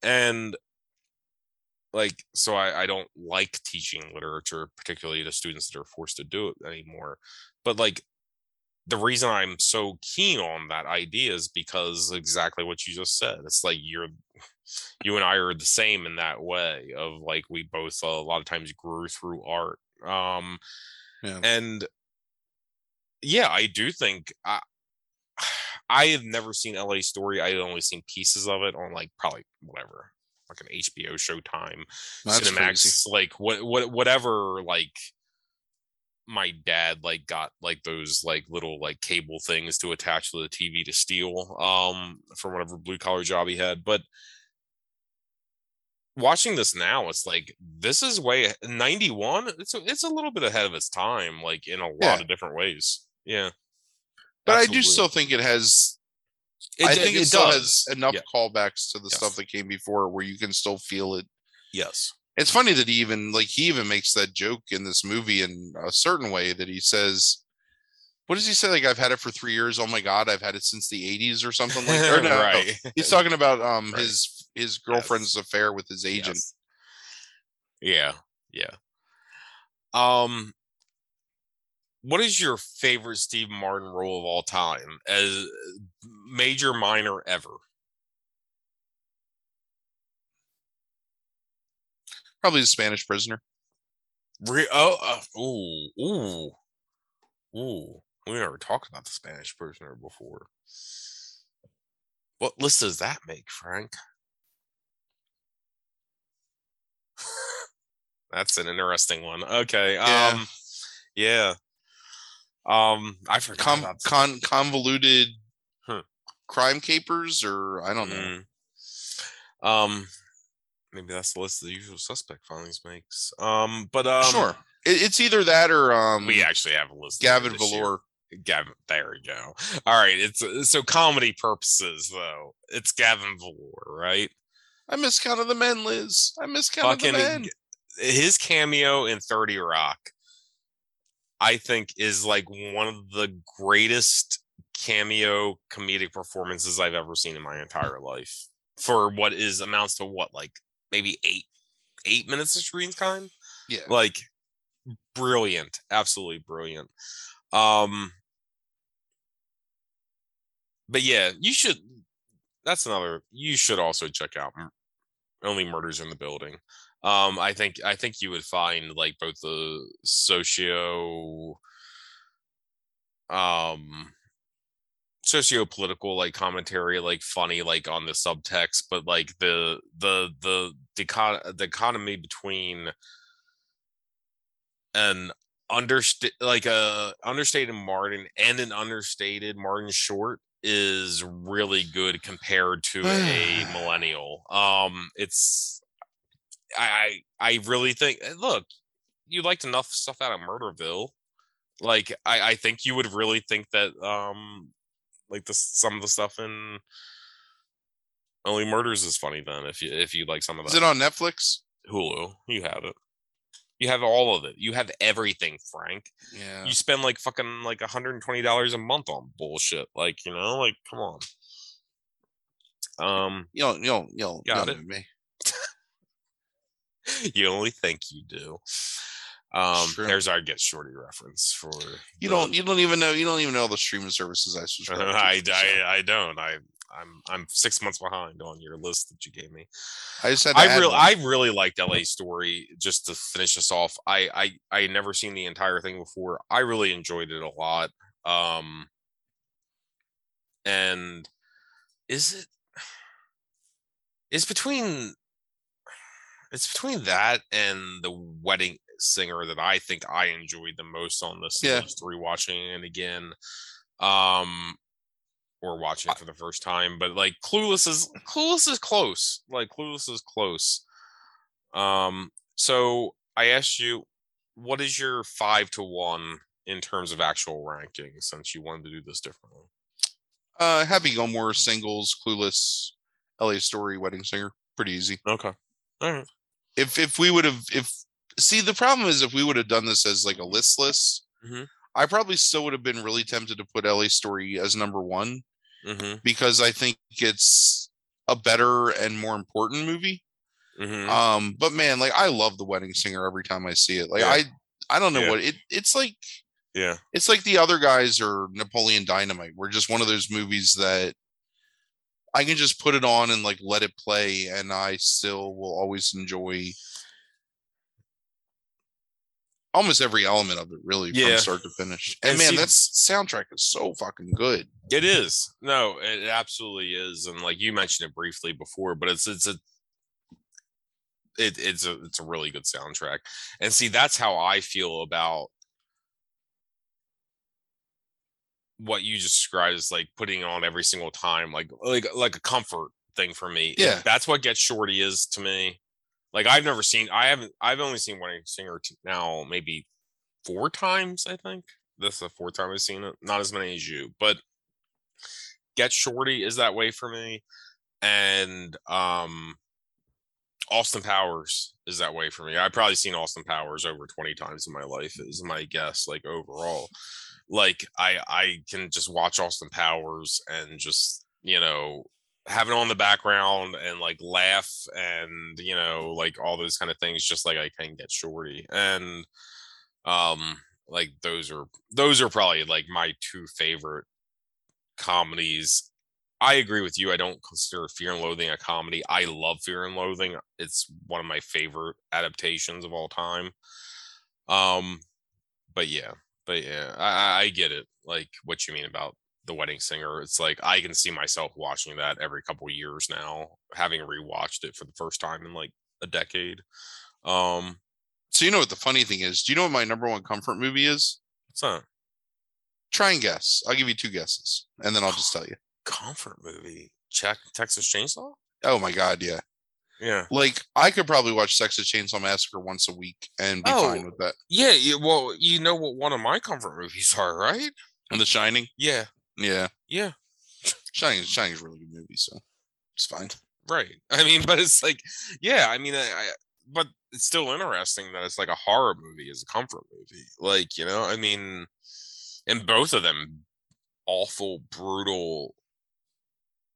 And like so I, I don't like teaching literature particularly to students that are forced to do it anymore. But like the reason i'm so keen on that idea is because exactly what you just said. It's like you're you and i are the same in that way of like we both a lot of times grew through art um Yeah. and yeah, I do think I [sighs] I have never seen LA Story. I had only seen pieces of it on like probably whatever, like an HBO Showtime, That's Cinemax, crazy. like what what whatever like my dad like got like those like little like cable things to attach to the TV to steal um from whatever blue collar job he had. But watching this now, it's like this is way 91. It's a, it's a little bit ahead of its time, like in a lot Yeah. of different ways. Yeah. But I do still think it has. It, I think it, it still does. has enough Yeah. callbacks to the Yes. stuff that came before, where you can still feel it. Yes. It's funny that he even like he even makes that joke in this movie in a certain way that he says, "What does he say? Like I've had it for three years. Oh my god, I've had it since the '80s or something like that." [laughs] Or no, no, right. He's talking about um [laughs] Right. his his girlfriend's affair with his agent. Yes. Yeah. Yeah. Um what is your favorite Steve Martin role of all time as major minor ever? Probably the Spanish prisoner. Re- oh, uh, ooh, ooh, ooh. We never talked about the Spanish prisoner before. What list does that make, Frank? [laughs] That's an interesting one. Okay. Yeah. Um yeah. Um I forgot Com- about con- convoluted Huh. crime capers, or I don't know. Mm. Um maybe that's the list the usual suspect filings makes. Um but um sure, it, it's either that or um we actually have a list. Gavin year. Valor. Gavin, there we go. All right, it's so comedy purposes though. It's Gavin Volure, right? I miscounted the men, Liz. I miscounted the Fucking men. his cameo in 30 Rock, I think, is like one of the greatest cameo comedic performances I've ever seen in my entire life. For what is amounts to what, like maybe eight eight minutes of screen time? Yeah, Like brilliant, absolutely brilliant. Um but yeah, you should that's another you should also check out only murders in the building. Um i think i think you would find like both the socio um socio-political like commentary like funny like on the subtext but like the the the dichot- dichotomy between an understated like a understated martin and an understated martin short is really good compared to a [sighs] millennial um it's i i I really think look you liked enough stuff out of murderville like i i think you would really think that um like the some of the stuff in only murders is funny then if you if you like some of is that it on Netflix? hulu you have it you have all of it you have everything frank Yeah, you spend like fucking like $120 a month on bullshit like you know like come on um you don't, you don't, you don't, you Got don't it. me. [laughs] you only think you do um True. there's our get shorty reference for You the- don't, you don't even know, you don't even know the streaming services I subscribe [laughs] to. I, I i don't i i'm i'm six months behind on your list that you gave me I just had to I really. I really liked LA Story. Just to finish this off, I, I, I had never seen the entire thing before. I really enjoyed it a lot. Um, and is it? It's between. It's between that and the wedding singer that I think I enjoyed the most on this Yeah. Rewatching it again, um, or watching it for the first time. But like Clueless is Clueless is close. Like Clueless is close. Um, so I asked you, what is your five to one in terms of actual ranking? Since you wanted to do this differently. Uh, Happy Gilmore, singles, Clueless, LA Story, Wedding Singer, pretty easy. Okay. All right. If if we would have, if see the problem is if we would have done this as like a list list, Mhm. I probably still would have been really tempted to put LA Story as number one Mm-hmm. because I think it's a better and more important movie. Mm-hmm. Um, but man, like I love the Wedding Singer every time I see it. Like Yeah. I, I don't know Yeah. what it. It's like yeah. it's like the other guys are Napoleon Dynamite. We're just one of those movies that I can just put it on and like let it play, and I still will always enjoy. Almost every element of it, really, Yeah. from start to finish. And, And man, see- that soundtrack is so fucking good. It is. No, it absolutely is. And like you mentioned it briefly before, but it's it's a it, it's a it's a really good soundtrack. And see, that's how I feel about what you just described as like putting on every single time, like like like a comfort thing for me. Yeah. that's what Get Shorty is to me. Like I've never seen I haven't I've only seen Wedding Singer t- now maybe four times, I think. This is the fourth time I've seen it. Not as many as you, but Get Shorty is that way for me. And um Austin Powers is that way for me. I've probably seen Austin Powers over 20 times in my life, is my guess, like overall. Like I I can just watch Austin Powers and just, you know, have it on the background and like laugh and you know, like all those kind of things, just like I can get shorty. And um like those are those are probably like my two favorite comedies I agree with you. I don't consider Fear and Loathing a comedy. I love Fear and Loathing. It's one of my favorite adaptations of all time. Um, but yeah, but yeah, I, I- I get it. Like what you mean about the Wedding Singer. It's like I can see myself watching that every couple years now, having rewatched it for the first time in like a decade. Um, So you know what the funny thing is? Do you know what my number one comfort movie is? what's that? Try and guess. I'll give you two guesses, and then I'll just tell you. [gasps] Comfort movie. Check Texas Chainsaw. Oh my god, yeah. Yeah. Like I could probably watch Texas Chainsaw Massacre once a week and be fine Oh. with that. Yeah. yeah well, you know what one of my comfort movies are, right? And The Shining, Yeah. Yeah, Yeah. Shining, Shining's a really good movie, so it's fine. Right. [laughs] I mean, but it's like, yeah, I mean, I, I but it's still interesting that it's like a horror movie is a comfort movie. Like, you know, I mean, and both of them awful, brutal,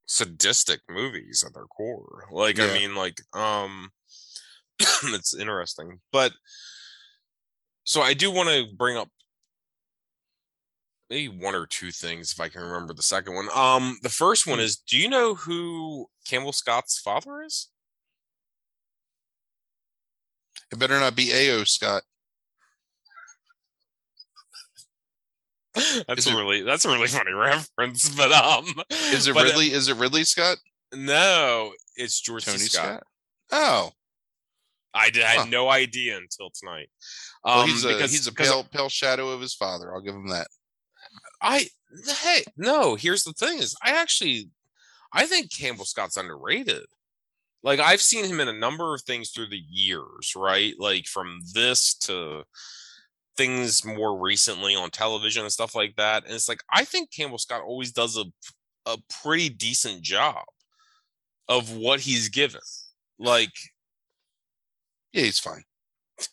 sadistic movies at their core. Like, I mean, like, um, [clears throat] it's interesting. But so I do want to bring up maybe one or two things if I can remember the second one. Um, the first one is, do you know who Campbell Scott's father is? It better not be AO Scott. [laughs] that's it- really that's a really funny reference, but um, Is it but, uh, Ridley? is it Ridley Scott? no, it's George Tony Scott. Scott. Oh, I did, I had Huh. no idea until tonight. Um, well, he's a because he's a pale pale shadow of his father. I'll give him that. I hey no. Here's the thing: is I actually I think Campbell Scott's underrated. Like I've seen him in a number of things through the years, right? Like from this to things more recently on television and stuff like that. And it's like I think Campbell Scott always does a a pretty decent job of what he's given. Like Yeah, he's fine. [sighs]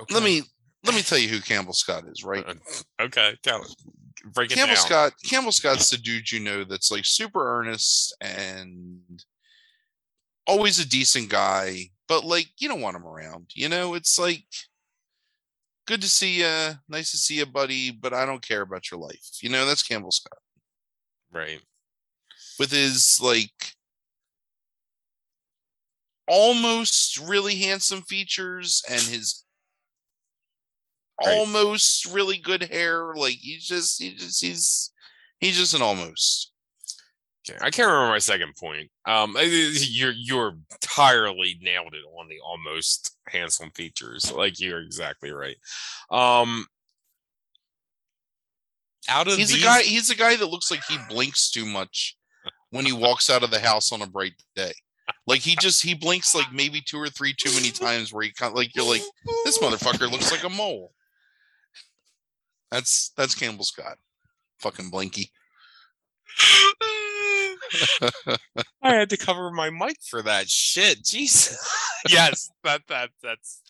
okay. Let me let me tell you who Campbell Scott is. Right, Uh, okay, tell it. Break it Campbell down. Scott. Campbell Scott's the dude you know that's like super earnest and always a decent guy, but like you don't want him around. You know, it's like good to see you, nice to see you, buddy, but I don't care about your life. You know, that's Campbell Scott Right. with his like almost really handsome features and his Right. almost really good hair. Like he's just he just he's he's just an almost. Okay, I can't remember my second point. Um, you're you're entirely nailed it on the almost handsome features. Like you're exactly right. Um, out of He's these, a guy. He's a guy that looks like he blinks too much when he walks out of the house on a bright day. Like he just he blinks like maybe two or three too many times. Where he kind of like you're like this motherfucker looks like a mole. That's that's Campbell Scott, fucking blinky. [laughs] I had to cover my mic for that shit. Jesus. [laughs] yes, that that that's,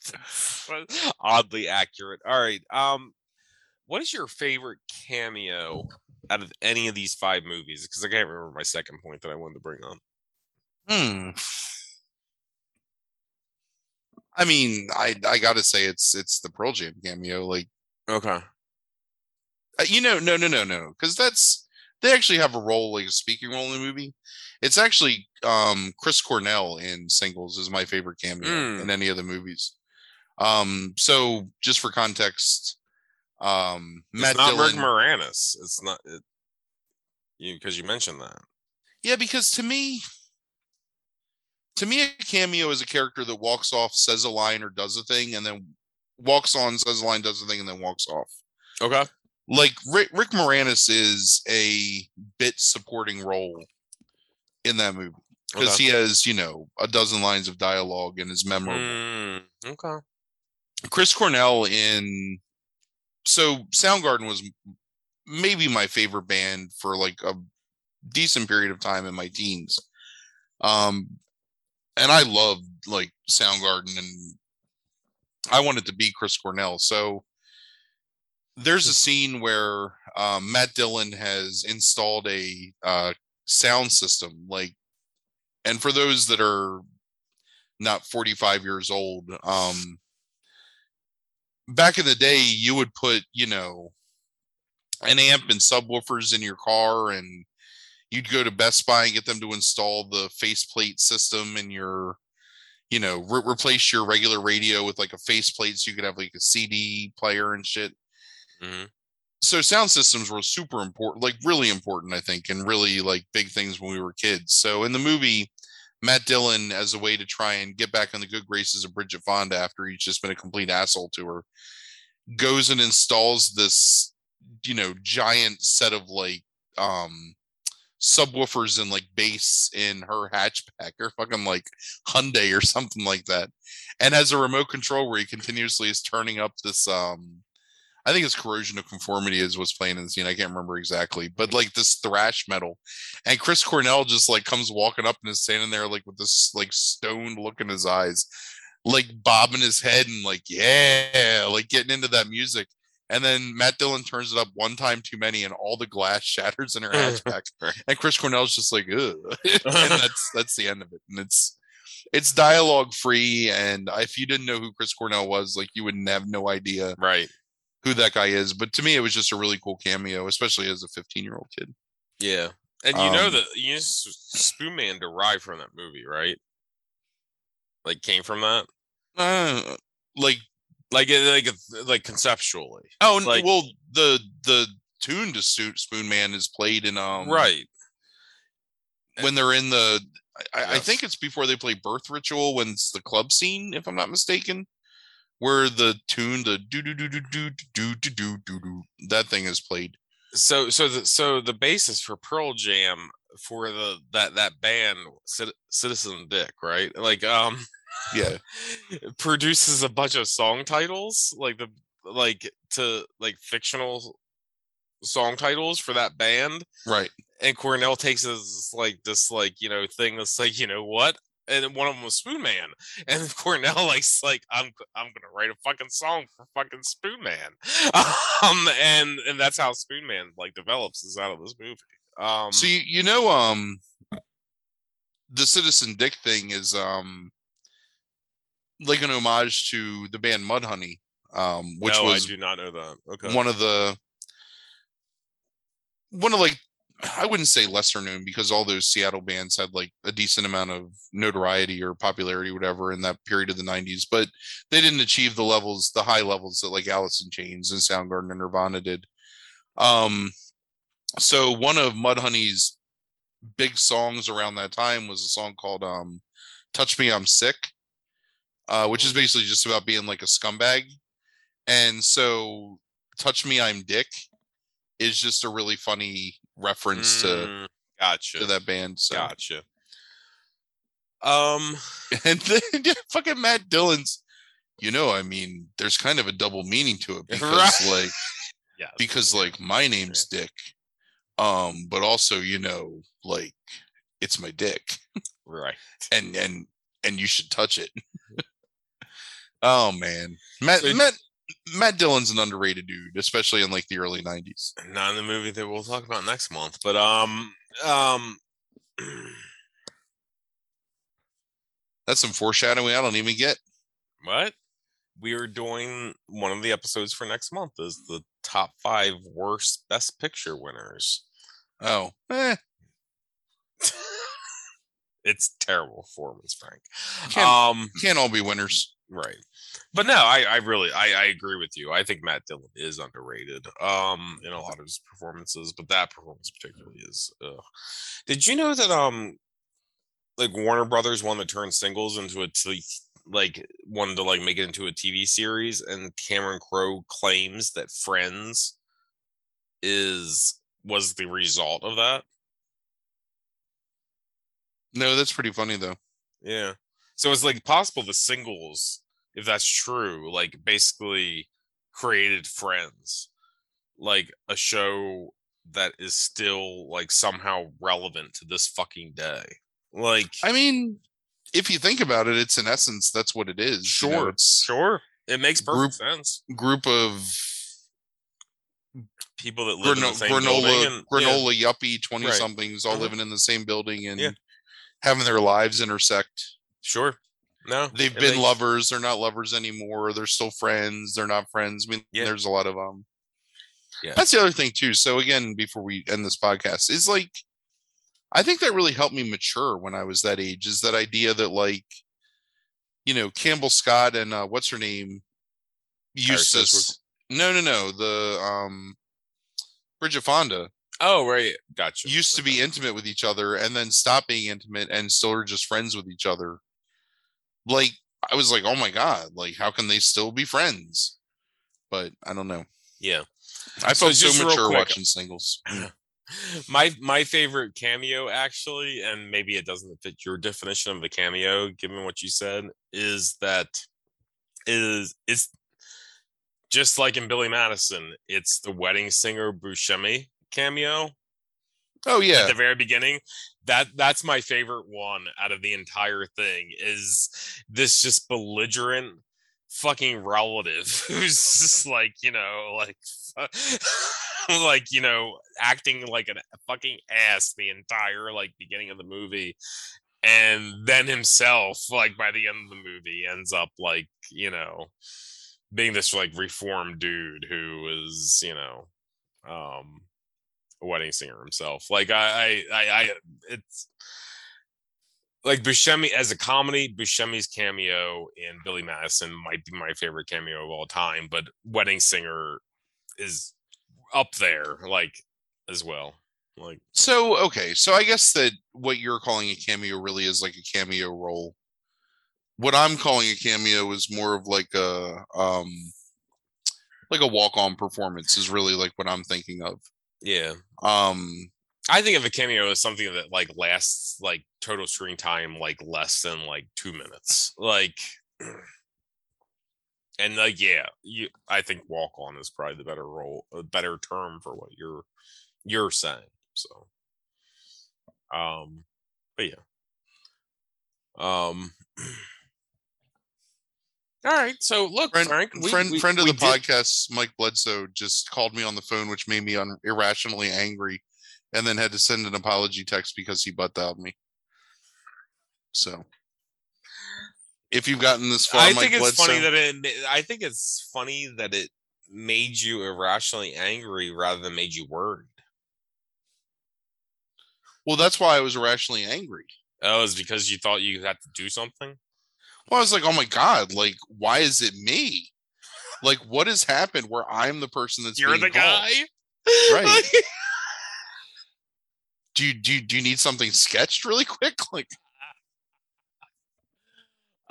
that's oddly accurate. All right. Um, what is your favorite cameo out of any of these five movies? Because I can't remember my second point that I wanted to bring up. Hmm. I mean, I I gotta say it's it's the Pearl Jam cameo. Like Okay. Uh, you know, no, no, no, no, because that's they actually have a role like a speaking role in the movie. It's actually um Chris Cornell in Singles is my favorite cameo Mm. in any of the movies. Um, so just for context, um, Matt it's not Dillon. Rick Moranis. It's not it, you because you mentioned that. Yeah, because to me, to me, a cameo is a character that walks off, says a line or does a thing, and then walks on, says a line, does a thing, and then walks off. Okay. Like Rick, Rick Moranis is a bit supporting role in that movie because Okay. he has, you know, a dozen lines of dialogue and is memorable. Mm, okay. Chris Cornell in so Soundgarden was maybe my favorite band for like a decent period of time in my teens. Um and I loved like Soundgarden and I wanted to be Chris Cornell. So there's a scene where um, Matt Dillon has installed a uh, sound system like and for those that are not 45 years old um back in the day you would put you know an amp and subwoofers in your car and you'd go to best buy and get them to install the faceplate system in your you know re- replace your regular radio with like a faceplate so you could have like a cd player and shit Mhm. so sound systems were super important like really important i think and really like big things when we were kids so in the movie matt dillon as a way to try and get back on the good graces of bridget fonda after he's just been a complete asshole to her goes and installs this you know giant set of like um subwoofers and like bass in her hatchback or fucking like Hyundai or something like that and has a remote control where he continuously is turning up this um I think it's corrosion of conformity is what's playing in the scene. I can't remember exactly, but like this thrash metal, and Chris Cornell just like comes walking up and is standing there like with this like stoned look in his eyes, like bobbing his head and like yeah, like getting into that music. And then Matt Dillon turns it up one time too many, and all the glass [laughs] shatters in her hatchback. [laughs] and Chris Cornell's just like, ugh, [laughs] and that's that's the end of it. And it's it's dialogue free, and if you didn't know who Chris Cornell was, like you wouldn't have no idea Right. Who that guy is. But to me, it was just a really cool cameo, especially as a 15 year old kid. Yeah. And you know Um, that you know, S- Spoonman derived from that movie, right? Like came from that, Uh, like, like like like conceptually, oh, Like- well, the the tune to Sto- Spoonman is played in um right? when they're in the. I, I think it's before they play Birth Ritual when it's the club scene, if I'm not mistaken, where the tune the do do do do do do do do do do do, that thing is played. So so the so the basis for Pearl Jam for the that that band Cit- Citizen Dick, right? Like um Yeah, produces a bunch of song titles like the like to like fictional song titles for that band right. and Cornell takes as like this like you know thing that's like you know what and one of them was Spoonman [laughs] and Cornell like's like I'm I'm gonna write a fucking song for fucking Spoonman. [laughs] Um and and that's how Spoonman like develops is out of this movie. Um So you, you know um the Citizen Dick thing is um like an homage to the band Mudhoney, um, which no, was I do not know that. Okay. one of the one of like I wouldn't say lesser known because all those Seattle bands had like a decent amount of notoriety or popularity, whatever, in that period of the '90s, but they didn't achieve the levels, the high levels that like Alice in Chains and Soundgarden and Nirvana did. Um, so one of Mudhoney's big songs around that time was a song called um, "Touch Me, I'm Sick," uh, which is basically just about being like a scumbag. And so, "Touch Me, I'm Dick" is just a really funny reference to Mm, gotcha to that band. So, gotcha um [laughs] and then yeah, fucking Matt Dillon's. You know, I mean, there's kind of a double meaning to it because, Right. like, [laughs] yeah because like my name's Dick, um, but also you know, like, it's my dick. right [laughs] and and and you should touch it. oh man, Matt So- Matt Matt Dillon's an underrated dude, especially in like the early '90s. not in the movie that we'll talk about next month but um um [clears throat] That's some foreshadowing I don't even get. what we are doing one of the episodes for next month is the top five worst best picture winners Oh, eh, [laughs] it's terrible performance frank Can't- um can't all be winners. Right. But no, I, I really I, I agree with you. I think Matt Dillon is underrated um in a lot of his performances, but that performance particularly is ugh. Did you know that um like Warner Brothers wanted to turn singles into a t- like wanted to like make it into a TV series and Cameron Crowe claims that Friends is was the result of that? No, that's pretty funny though. Yeah. So it's like possible the singles, if that's true, like basically created Friends, like a show that is still like somehow relevant to this fucking day. Like, I mean, if you think about it, it's in essence that's what it is. you know, Sure, sure, it makes perfect Group- sense. group of People that live in the same building granola and yeah, granola yuppie twenty Right. somethings all Uh-huh. living in the same building and Yeah. having their lives intersect. sure. No, They've been makes- lovers. They're not lovers anymore. They're still friends. They're not friends. I mean, Yeah. there's a lot of um. Yeah. That's the other thing too. So again, before we end this podcast, is like, I think that really helped me mature when I was that age. Is that idea that like, you know, Campbell Scott and uh, what's her name, Eustace. No, no, no. The um, Bridget Fonda Oh, right, gotcha. used to be intimate with each other and then stop being intimate and still are just friends with each other. Like I was like, oh my god, like how can they still be friends? But I don't know. yeah. I So felt so real mature watching singles. [clears throat] My my favorite cameo actually and maybe it doesn't fit your definition of the cameo given what you said is that is it's just like in billy madison it's the wedding singer buscemi cameo Oh yeah. at the very beginning that that's my favorite one out of the entire thing is this just belligerent fucking relative [laughs] who's just like you know like [laughs] like you know acting like a fucking ass the entire like beginning of the movie and then himself like by the end of the movie ends up like you know being this like reformed dude who is you know um a wedding singer himself. Like I, I, I, it's like Buscemi as a comedy. Buscemi's cameo in Billy Madison might be my favorite cameo of all time, but Wedding Singer is up there, like as well. Like So okay, so I guess that what you're calling a cameo really is like a cameo role. What I'm calling a cameo is more of like a um like a walk-on performance is really like what I'm thinking of. Yeah, Um I think of a cameo as something that like lasts like total screen time like less than like two minutes. Like [clears throat] and like yeah, you I think walk on is probably the better role a better term for what you're you're saying. So um but yeah. Um [clears throat] all right, so look, friend Frank, we- friend we- friend of we the did- podcast, Mike Bledsoe, just called me on the phone, which made me un- irrationally angry, and then had to send an apology text because he butt dialed me. So, if you've gotten this far, I Mike think it's Bledsoe, funny that it. I think it's funny that it made you irrationally angry rather than made you worried. well, that's why I was irrationally angry. Oh, it's because you thought you had to do something. Well, I was like, oh my god, like, why is it me? Like, what has happened where I'm the person that's You're the called? guy, Right. [laughs] Do you do you, do you need something sketched really quick? [laughs] Like,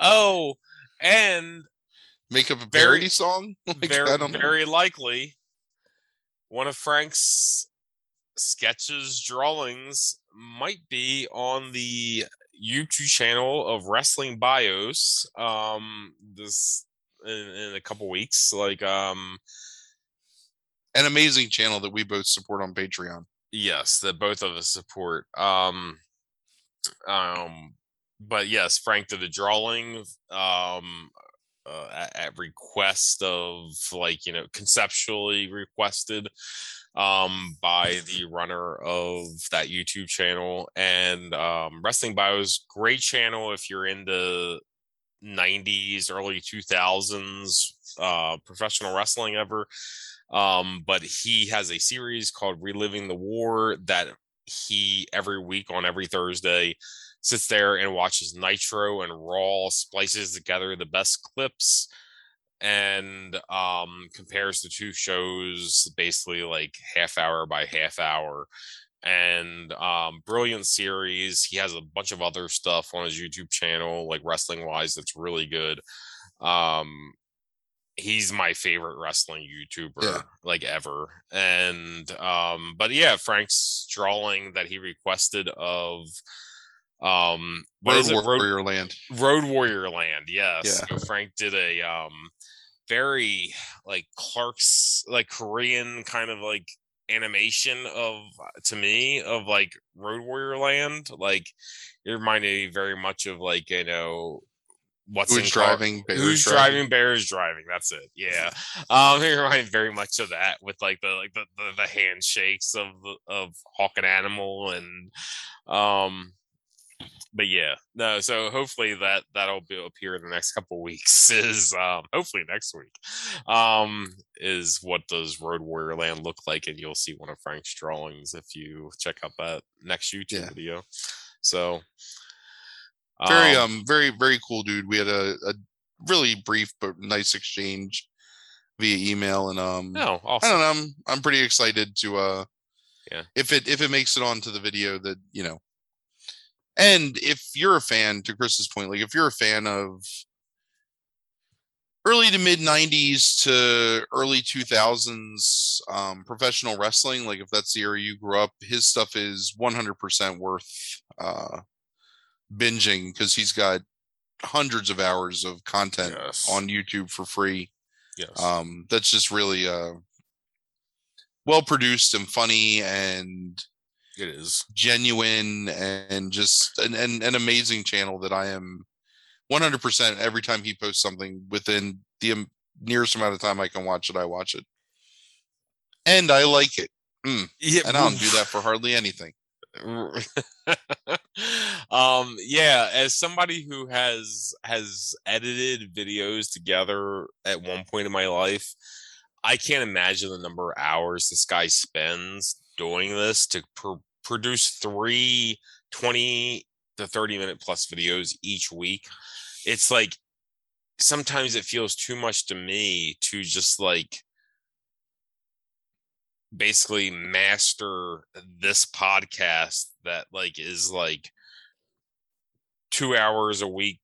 oh, and make up a Very- parody song? [laughs] Like, very, I don't know. very likely, one of Frank's sketches, drawings might be on the YouTube channel of Wrestling Bios. Um, this in, in a couple weeks, like um. An amazing channel that we both support on Patreon. yes that both of us support um um but yes frank did a drawing um uh, at, at request of like you know conceptually requested um by the runner of that youtube channel and um wrestling bios great channel if you're into 90s early 2000s uh professional wrestling ever. Um but he has a series called reliving the war that he every week on every thursday sits there and watches Nitro and Raw, splices together the best clips, and um, compares the two shows basically like half hour by half hour. And um, brilliant series. He has a bunch of other stuff on his YouTube channel, like wrestling wise, that's really good. Um, he's my favorite wrestling YouTuber Yeah. like ever. And um but yeah, Frank's drawing that he requested of um what Road is it? Road, Warrior Land. Road Warrior Land. Yes. Yeah. So Frank did a um very like Clark's like Korean kind of like animation of to me of like Road Warrior Land. Like it reminded me very much of like you know what's Who's Car- driving? Bears Who's driving? Bears driving. That's it. Yeah. Um, [laughs] it reminded very much of that with like the like the the, the handshakes of of Hawk and Animal and um. But yeah, no. So hopefully that that'll be appear in the next couple weeks. [laughs] Is um hopefully next week, um is what does Road Warrior Land look like, and you'll see one of Frank's drawings if you check out that next YouTube Yeah. video. So Very um very very cool dude. We had a, a really brief but nice exchange via email and um no, I don't know. I'm I'm pretty excited to uh Yeah. if it if it makes it onto the video that you know. And if you're a fan, to Chris's point, like if you're a fan of early to mid 90s to early 2000s um, professional wrestling, like if that's the era you grew up, his stuff is 100% worth uh, binging because he's got hundreds of hours of content Yes. on YouTube for free yes. um that's just really uh well produced and funny and it is. genuine and just an, an, an amazing channel that i am 100% every time he posts something within the nearest amount of time i can watch it i watch it. And i like it. Yeah, and i don't do that [laughs] for hardly anything. [laughs] Um yeah as somebody who has has edited videos together at one point in my life i can't imagine the number of hours this guy spends doing this to pr- produce three 20 to 30 minute plus videos each week it's like sometimes it feels too much to me to just like basically master this podcast that like is like two hours a week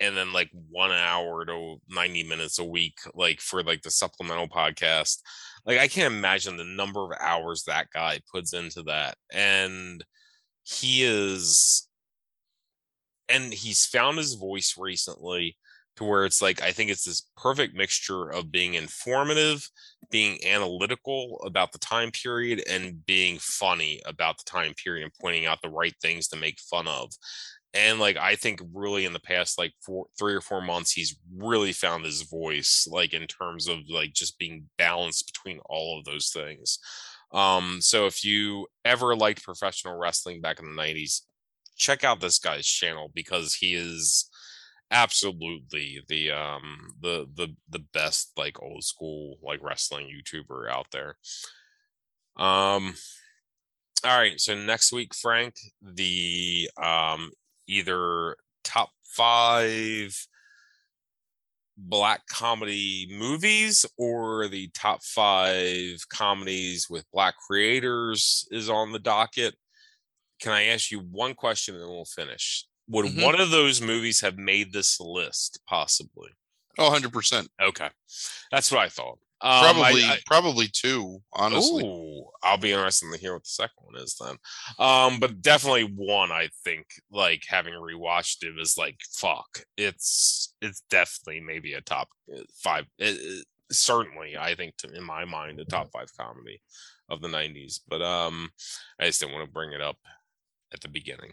and then like one hour to 90 minutes a week like for like the supplemental podcast like i can't imagine the number of hours that guy puts into that and he is and he's found his voice recently to where it's like i think it's this perfect mixture of being informative being analytical about the time period and being funny about the time period and pointing out the right things to make fun of. And like i think really in the past like four three or four months he's really found his voice like in terms of like just being balanced between all of those things. Um so if you ever liked professional wrestling back in the 90s check out this guy's channel because he is absolutely the um the the the best like old school like wrestling youtuber out there. Um all right so next week frank the um either top five black comedy movies or the top five comedies with black creators is on the docket. Can i ask you one question and we'll finish would Mhm. one of those movies have made this list possibly oh 100% okay that's what i thought um, probably I- probably two honestly Ooh, I'll be interested to hear what the second one is then. Um, but definitely one I think like having rewatched it was like fuck. It's it's definitely maybe a top uh, five. It, it- certainly, I think to, in my mind a top five comedy of the '90s. But um, I just didn't want to bring it up at the beginning.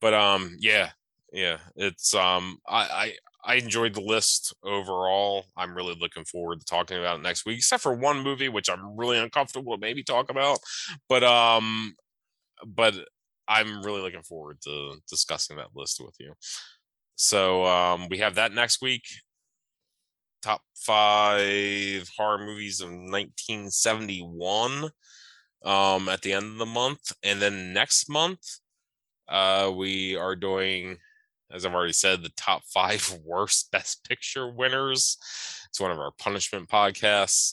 But um, yeah, yeah, it's um, I I I enjoyed the list overall. I'm really looking forward to talking about it next week, except for one movie which I'm really uncomfortable to maybe talk about. But um, but I'm really looking forward to discussing that list with you. So um, we have that next week. Top five horror movies of 1971 um, at the end of the month, and then next month Uh, we are doing, as I've already said, the top five [laughs] worst Best Picture winners. It's one of our punishment podcasts.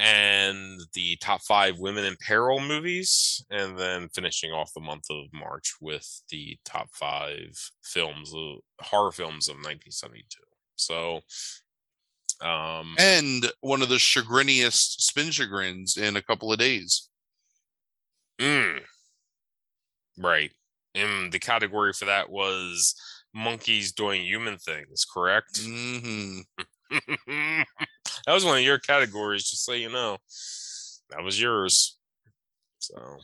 And the top five women in peril movies, and then finishing off the month of March with the top five films, of, horror films of 1972. So, um, and one of the chagriniest spin chagrins in a couple of days. Mm, right. And the category for that was monkeys doing human things, correct? hmm [laughs] that was one of your categories, just so you know. That was yours. So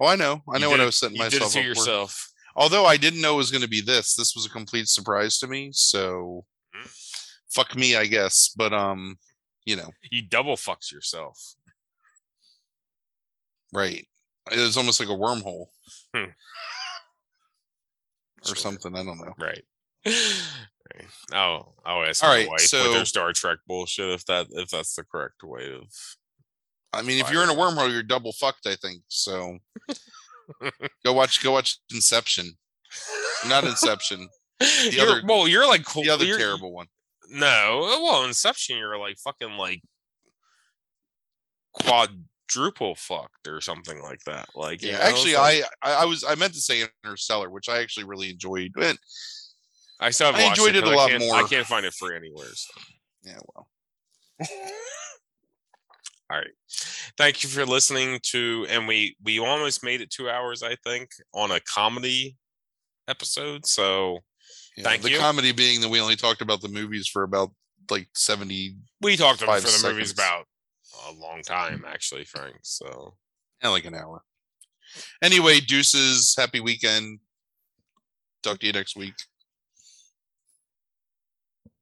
Oh, I know. I know what did I was setting you did myself it to up for. yourself. Although I didn't know it was going to be this. This was a complete surprise to me. So, Mm. fuck me, I guess. But um, you know, You double fucks yourself. right? It was almost like a wormhole Hmm. Or Sure. something. I don't know. Right. right. Oh, I'll ask All my right, wife with so- their Star Trek bullshit if that if that's the correct way of I mean, if you're in a wormhole, you're double fucked. I think so. go watch. Go watch Inception. Not Inception. [laughs] you're, other- well, you're like. The other you're- terrible one. No, well, Inception, you're like fucking like quadruple fucked or something like that. Like, Yeah, know, actually, I, I was I meant to say Interstellar, which I actually really enjoyed. But I still I enjoyed it 'cause a lot can't- I can't find it free anywhere. So. yeah, well, [laughs] All right. Thank you for listening to, and we we almost made it two hours, I think, on a comedy episode. So yeah, Thank the you. comedy being that we only talked about the movies for about like seventy, we talked about for the movies about a long time, actually, Frank. So yeah, like an hour. Anyway, deuces. Happy weekend. Talk to you next week.